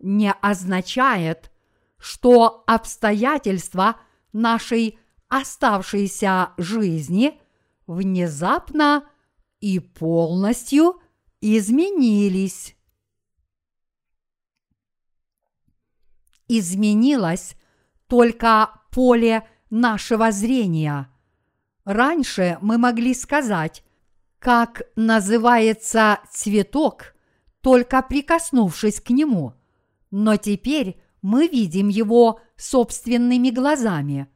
S1: не означает, что обстоятельства нашей оставшейся жизни внезапно и полностью изменились. Изменилось только поле нашего зрения. Раньше мы могли сказать, как называется цветок, только прикоснувшись к нему, но теперь мы видим его собственными глазами.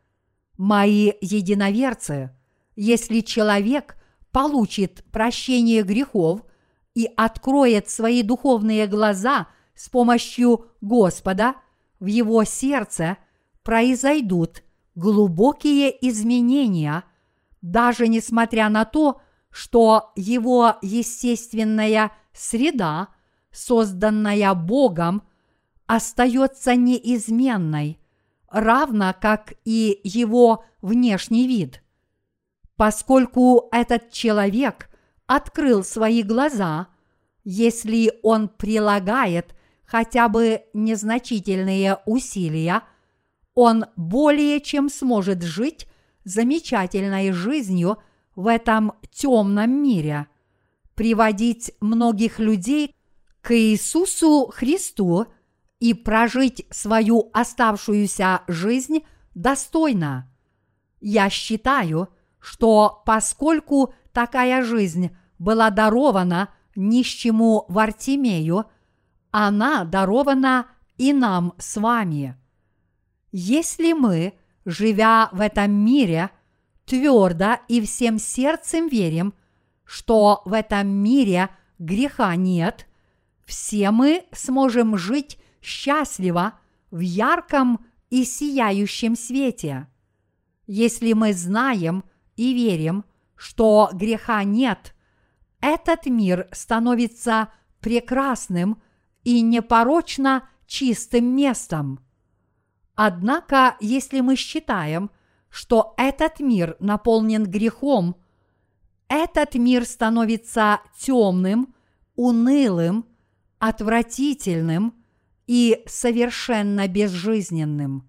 S1: Мои единоверцы, если человек получит прощение грехов – и откроет свои духовные глаза с помощью Господа, в его сердце произойдут глубокие изменения, даже несмотря на то, что его естественная среда, созданная Богом, остается неизменной, равно как и его внешний вид. Поскольку этот человек открыл свои глаза, если он прилагает хотя бы незначительные усилия, он более чем сможет жить замечательной жизнью в этом темном мире, приводить многих людей к Иисусу Христу и прожить свою оставшуюся жизнь достойно. Я считаю, что поскольку такая жизнь была дарована нищему Вартимею, она дарована и нам с вами. Если мы, живя в этом мире, твердо и всем сердцем верим, что в этом мире греха нет, все мы сможем жить счастливо в ярком и сияющем свете. Если мы знаем и верим, что греха нет, этот мир становится прекрасным и непорочно чистым местом. Однако, если мы считаем, что этот мир наполнен грехом, этот мир становится темным, унылым, отвратительным и совершенно безжизненным.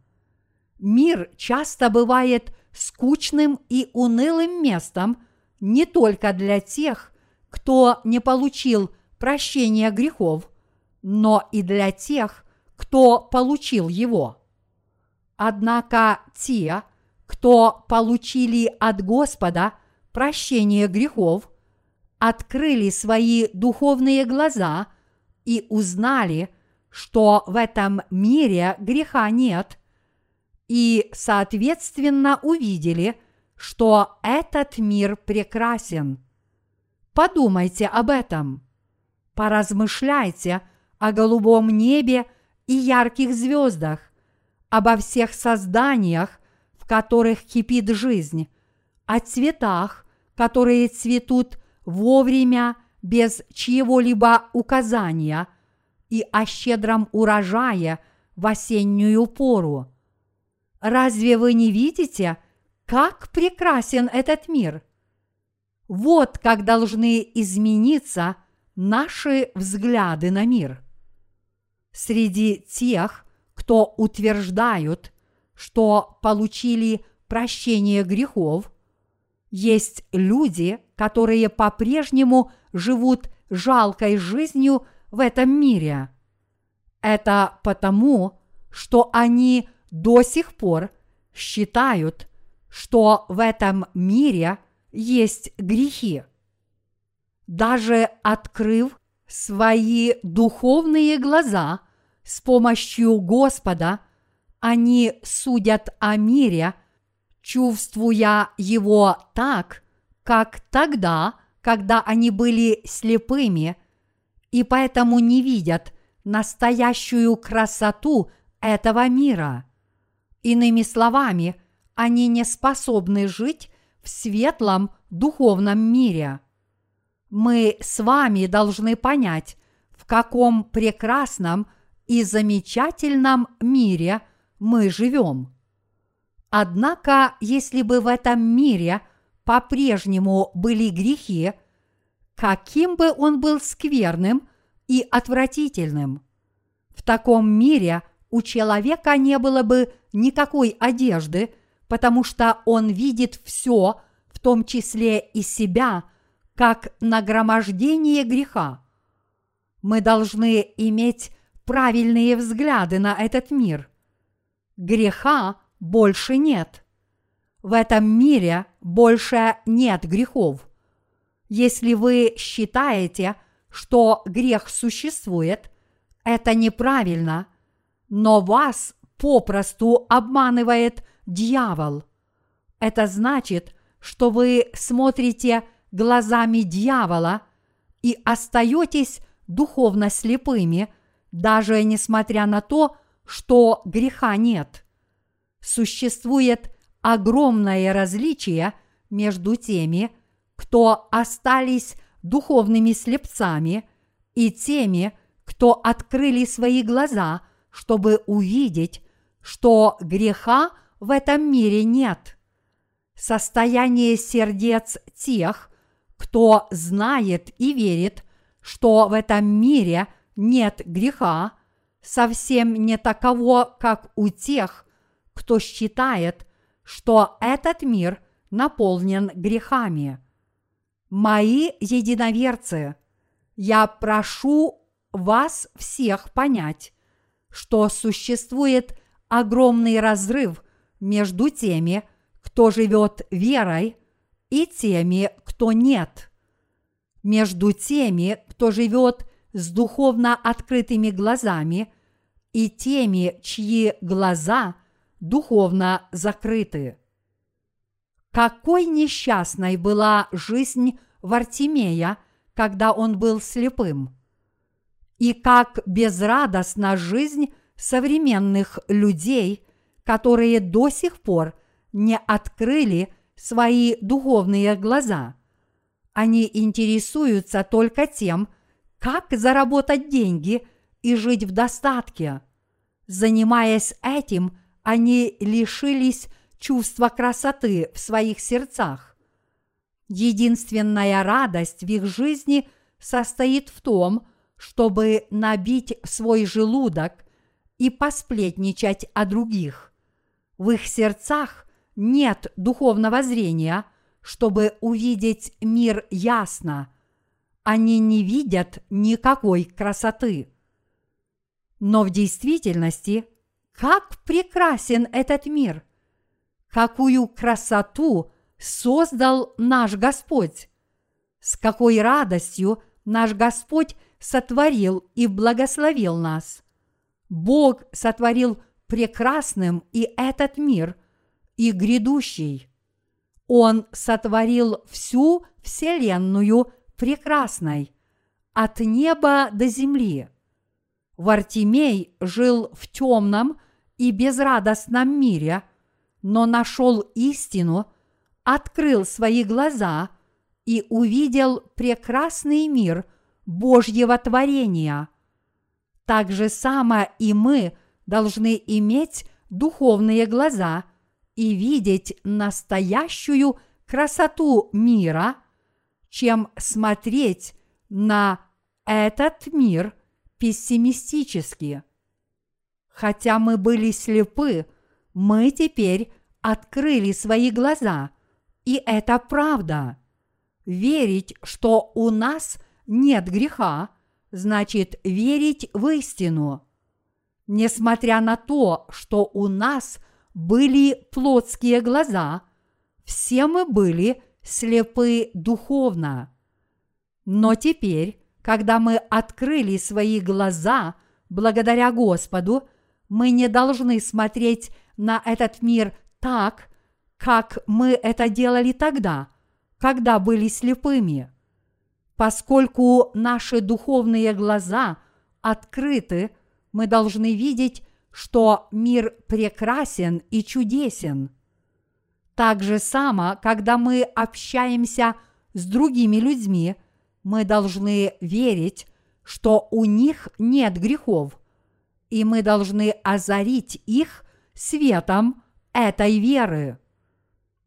S1: Мир часто бывает скучным и унылым местом не только для тех, кто не получил прощения грехов, но и для тех, кто получил его. Однако те, кто получили от Господа прощение грехов, открыли свои духовные глаза и узнали, что в этом мире греха нет, и, соответственно, увидели, что этот мир прекрасен. Подумайте об этом. Поразмышляйте о голубом небе и ярких звездах, обо всех созданиях, в которых кипит жизнь, о цветах, которые цветут вовремя без чьего-либо указания, и о щедром урожае в осеннюю пору. Разве вы не видите, как прекрасен этот мир? Вот как должны измениться наши взгляды на мир. Среди тех, кто утверждают, что получили прощение грехов, есть люди, которые по-прежнему живут жалкой жизнью в этом мире. Это потому, что они до сих пор считают, что в этом мире есть грехи. Даже открыв свои духовные глаза с помощью Господа, они судят о мире, чувствуя его так, как тогда, когда они были слепыми, и поэтому не видят настоящую красоту этого мира. Иными словами, они не способны жить в светлом духовном мире. Мы с вами должны понять, в каком прекрасном и замечательном мире мы живем. Однако, если бы в этом мире по-прежнему были грехи, каким бы он был скверным и отвратительным, в таком мире у человека не было бы никакой одежды, потому что он видит все, в том числе и себя, как нагромождение греха. Мы должны иметь правильные взгляды на этот мир. Греха больше нет. В этом мире больше нет грехов. Если вы считаете, что грех существует, это неправильно, но вас попросту обманывает дьявол. Это значит, что вы смотрите глазами дьявола и остаетесь духовно слепыми, даже несмотря на то, что греха нет. Существует огромное различие между теми, кто остались духовными слепцами, и теми, кто открыли свои глаза, чтобы увидеть, что греха в этом мире нет. Состояние сердец тех, кто знает и верит, что в этом мире нет греха, совсем не таково, как у тех, кто считает, что этот мир наполнен грехами. Мои единоверцы, я прошу вас всех понять, что существует огромный разрыв между теми, кто живет верой, и теми, кто нет. Между теми, кто живет с духовно открытыми глазами, и теми, чьи глаза духовно закрыты. Какой несчастной была жизнь Вартимея, когда он был слепым. И как безрадостна жизнь современных людей, которые до сих пор не открыли свои духовные глаза. Они интересуются только тем, как заработать деньги и жить в достатке. Занимаясь этим, они лишились чувства красоты в своих сердцах. Единственная радость в их жизни состоит в том, чтобы набить свой желудок и посплетничать о других. В их сердцах нет духовного зрения, чтобы увидеть мир ясно. Они не видят никакой красоты. Но в действительности, как прекрасен этот мир! Какую красоту создал наш Господь! С какой радостью наш Господь сотворил и благословил нас! Бог сотворил прекрасным и этот мир, и грядущий. Он сотворил всю Вселенную прекрасной, от неба до земли. Вартимей жил в темном и безрадостном мире, но нашел истину, открыл свои глаза и увидел прекрасный мир Божьего творения. Так же само и мы должны иметь духовные глаза и видеть настоящую красоту мира, чем смотреть на этот мир – пессимистически. Хотя мы были слепы, мы теперь открыли свои глаза, и это правда. Верить, что у нас нет греха, значит верить в истину. Несмотря на то, что у нас были плотские глаза, все мы были слепы духовно. Но теперь когда мы открыли свои глаза благодаря Господу, мы не должны смотреть на этот мир так, как мы это делали тогда, когда были слепыми. Поскольку наши духовные глаза открыты, мы должны видеть, что мир прекрасен и чудесен. Так же само, когда мы общаемся с другими людьми – мы должны верить, что у них нет грехов, и мы должны озарить их светом этой веры.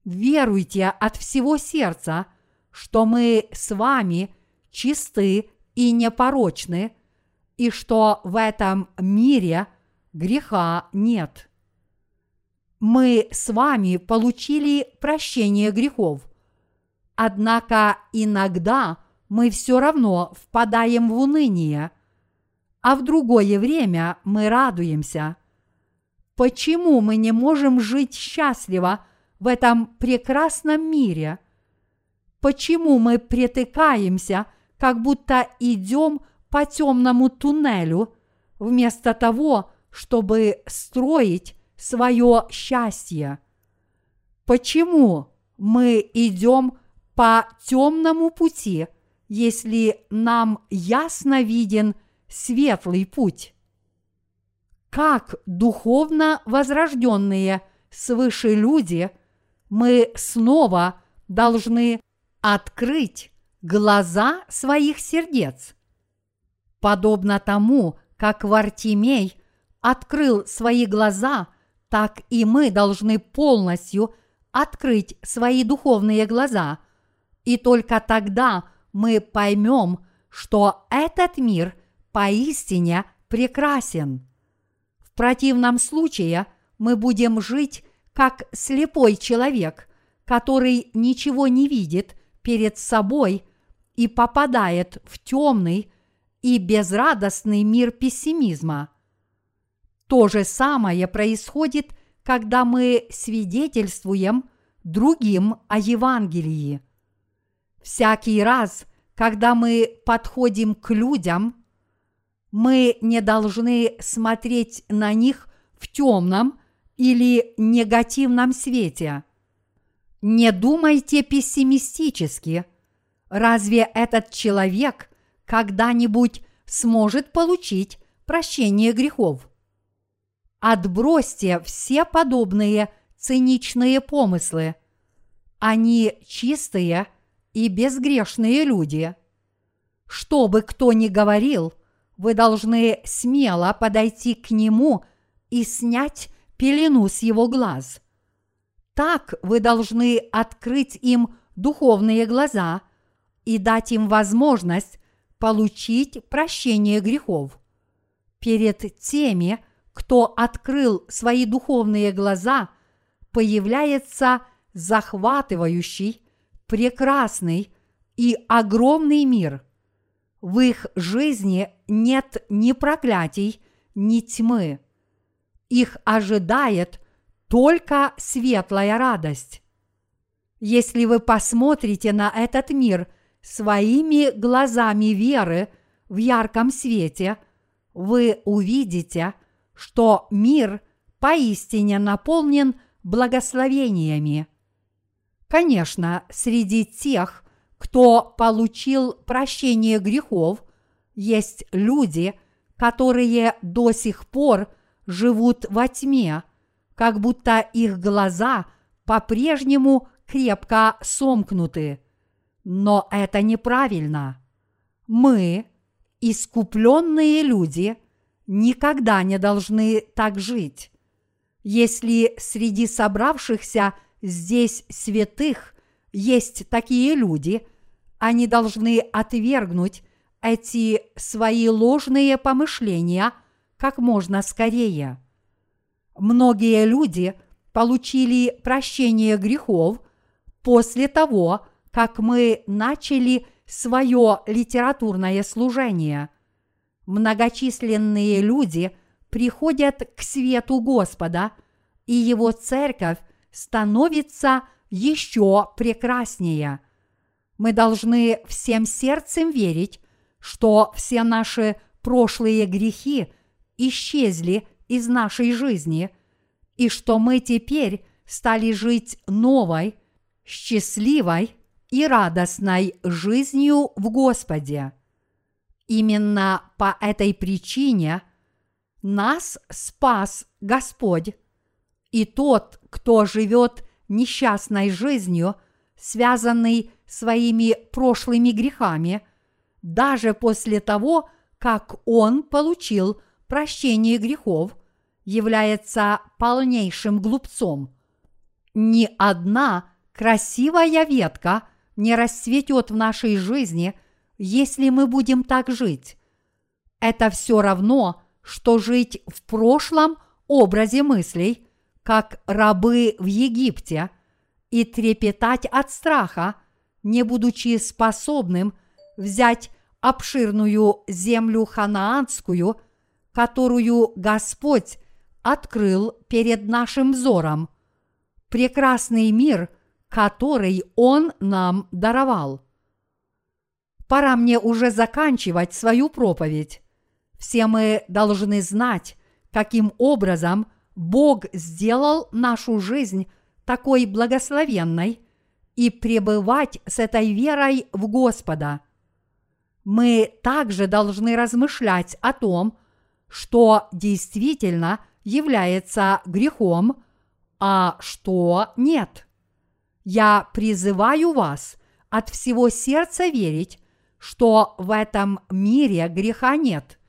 S1: Веруйте от всего сердца, что мы с вами чисты и непорочны, и что в этом мире греха нет. Мы с вами получили прощение грехов. Однако иногда – мы все равно впадаем в уныние, а в другое время мы радуемся. Почему мы не можем жить счастливо в этом прекрасном мире? Почему мы притыкаемся, как будто идем по темному туннелю, вместо того, чтобы строить свое счастье? Почему мы идем по темному пути – если нам ясно виден светлый путь. Как духовно возрожденные свыше люди, мы снова должны открыть глаза своих сердец. Подобно тому, как Вартимей открыл свои глаза, так и мы должны полностью открыть свои духовные глаза, и только тогда – мы поймем, что этот мир поистине прекрасен. В противном случае мы будем жить как слепой человек, который ничего не видит, перед собой и попадает в темный и безрадостный мир пессимизма. То же самое происходит, когда мы свидетельствуем другим о Евангелии. Всякий раз, когда мы подходим к людям, мы не должны смотреть на них в темном или негативном свете. Не думайте пессимистически. Разве этот человек когда-нибудь сможет получить прощение грехов? Отбросьте все подобные циничные помыслы. Они чистые и безгрешные люди. Что бы кто ни говорил, вы должны смело подойти к нему и снять пелену с его глаз. Так вы должны открыть им духовные глаза и дать им возможность получить прощение грехов. Перед теми, кто открыл свои духовные глаза, появляется захватывающий, прекрасный и огромный мир. В их жизни нет ни проклятий, ни тьмы их ожидает только светлая радость. Если вы посмотрите на этот мир своими глазами веры в ярком свете, вы увидите, что мир поистине наполнен благословениями. Конечно, среди тех, кто получил прощение грехов, есть люди, которые до сих пор – живут во тьме, как будто их глаза по-прежнему крепко сомкнуты. Но это неправильно. Мы, искупленные люди, никогда не должны так жить. Если среди собравшихся здесь святых есть такие люди, они должны отвергнуть эти свои ложные помышления – как можно скорее. Многие люди получили прощение грехов после того, как мы начали свое литературное служение. Многочисленные люди приходят к свету Господа, и его церковь становится еще прекраснее. Мы должны всем сердцем верить, что все наши прошлые грехи – исчезли из нашей жизни, и что мы теперь стали жить новой, счастливой и радостной жизнью в Господе. Именно по этой причине нас спас Господь, и тот, кто живет несчастной жизнью, связанный своими прошлыми грехами, даже после того, как он получил прощение грехов является полнейшим глупцом. Ни одна красивая ветка не расцветет в нашей жизни, если мы будем так жить. Это все равно, что жить в прошлом образе мыслей, как рабы в Египте, и трепетать от страха, не будучи способным взять обширную землю ханаанскую – которую Господь открыл перед нашим взором, прекрасный мир, который Он нам даровал. Пора мне уже заканчивать свою проповедь. Все мы должны знать, каким образом Бог сделал нашу жизнь такой благословенной и пребывать с этой верой в Господа. Мы также должны размышлять о том, что действительно является грехом, а что нет. Я призываю вас от всего сердца верить, что в этом мире греха нет,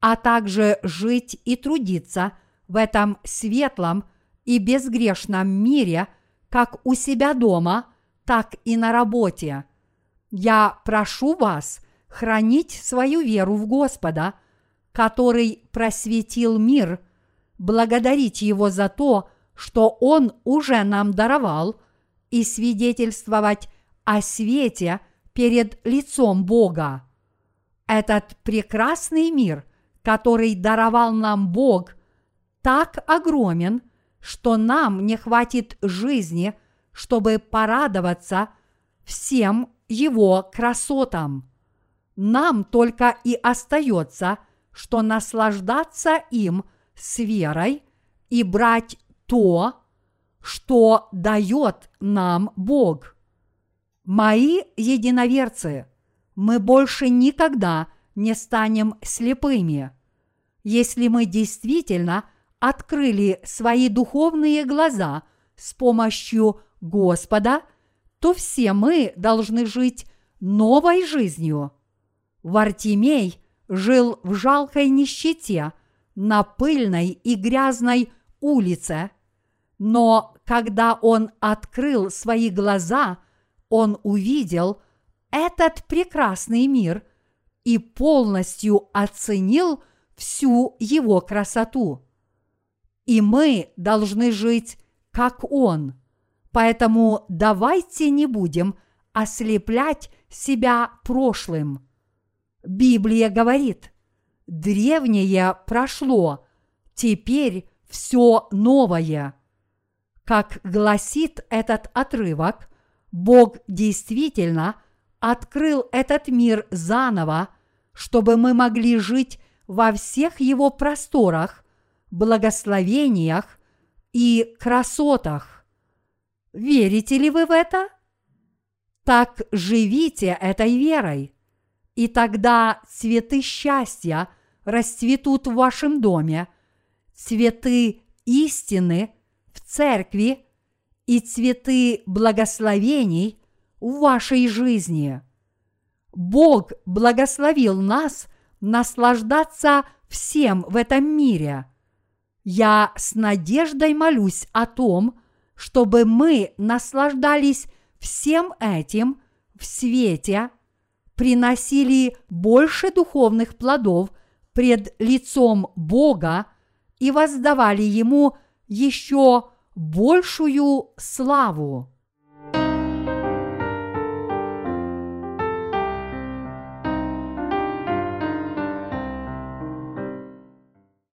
S1: а также жить и трудиться в этом светлом и безгрешном мире как у себя дома, так и на работе. Я прошу вас хранить свою веру в Господа – который просветил мир, благодарить Его за то, что Он уже нам даровал, и свидетельствовать о свете перед лицом Бога. Этот прекрасный мир, который даровал нам Бог, так огромен, что нам не хватит жизни, чтобы порадоваться всем его красотам. Нам только и остается, что наслаждаться им с верой и брать то, что дает нам Бог. Мои единоверцы, мы больше никогда не станем слепыми. Если мы действительно открыли свои духовные глаза с помощью Господа, то все мы должны жить новой жизнью. Вартимей жил в жалкой нищете на пыльной и грязной улице, но когда он открыл свои глаза, он увидел этот прекрасный мир и полностью оценил всю его красоту. И мы должны жить, как он. Поэтому давайте не будем ослеплять себя прошлым. Библия говорит, древнее прошло, теперь все новое. Как гласит этот отрывок, Бог действительно открыл этот мир заново, чтобы мы могли жить во всех его просторах, благословениях и красотах. Верите ли вы в это? Так живите этой верой, и тогда цветы счастья расцветут в вашем доме, цветы истины в церкви и цветы благословений в вашей жизни. Бог благословил нас наслаждаться всем в этом мире. Я с надеждой молюсь о том, чтобы мы наслаждались всем этим в свете, приносили больше духовных плодов пред лицом Бога и воздавали Ему еще большую славу.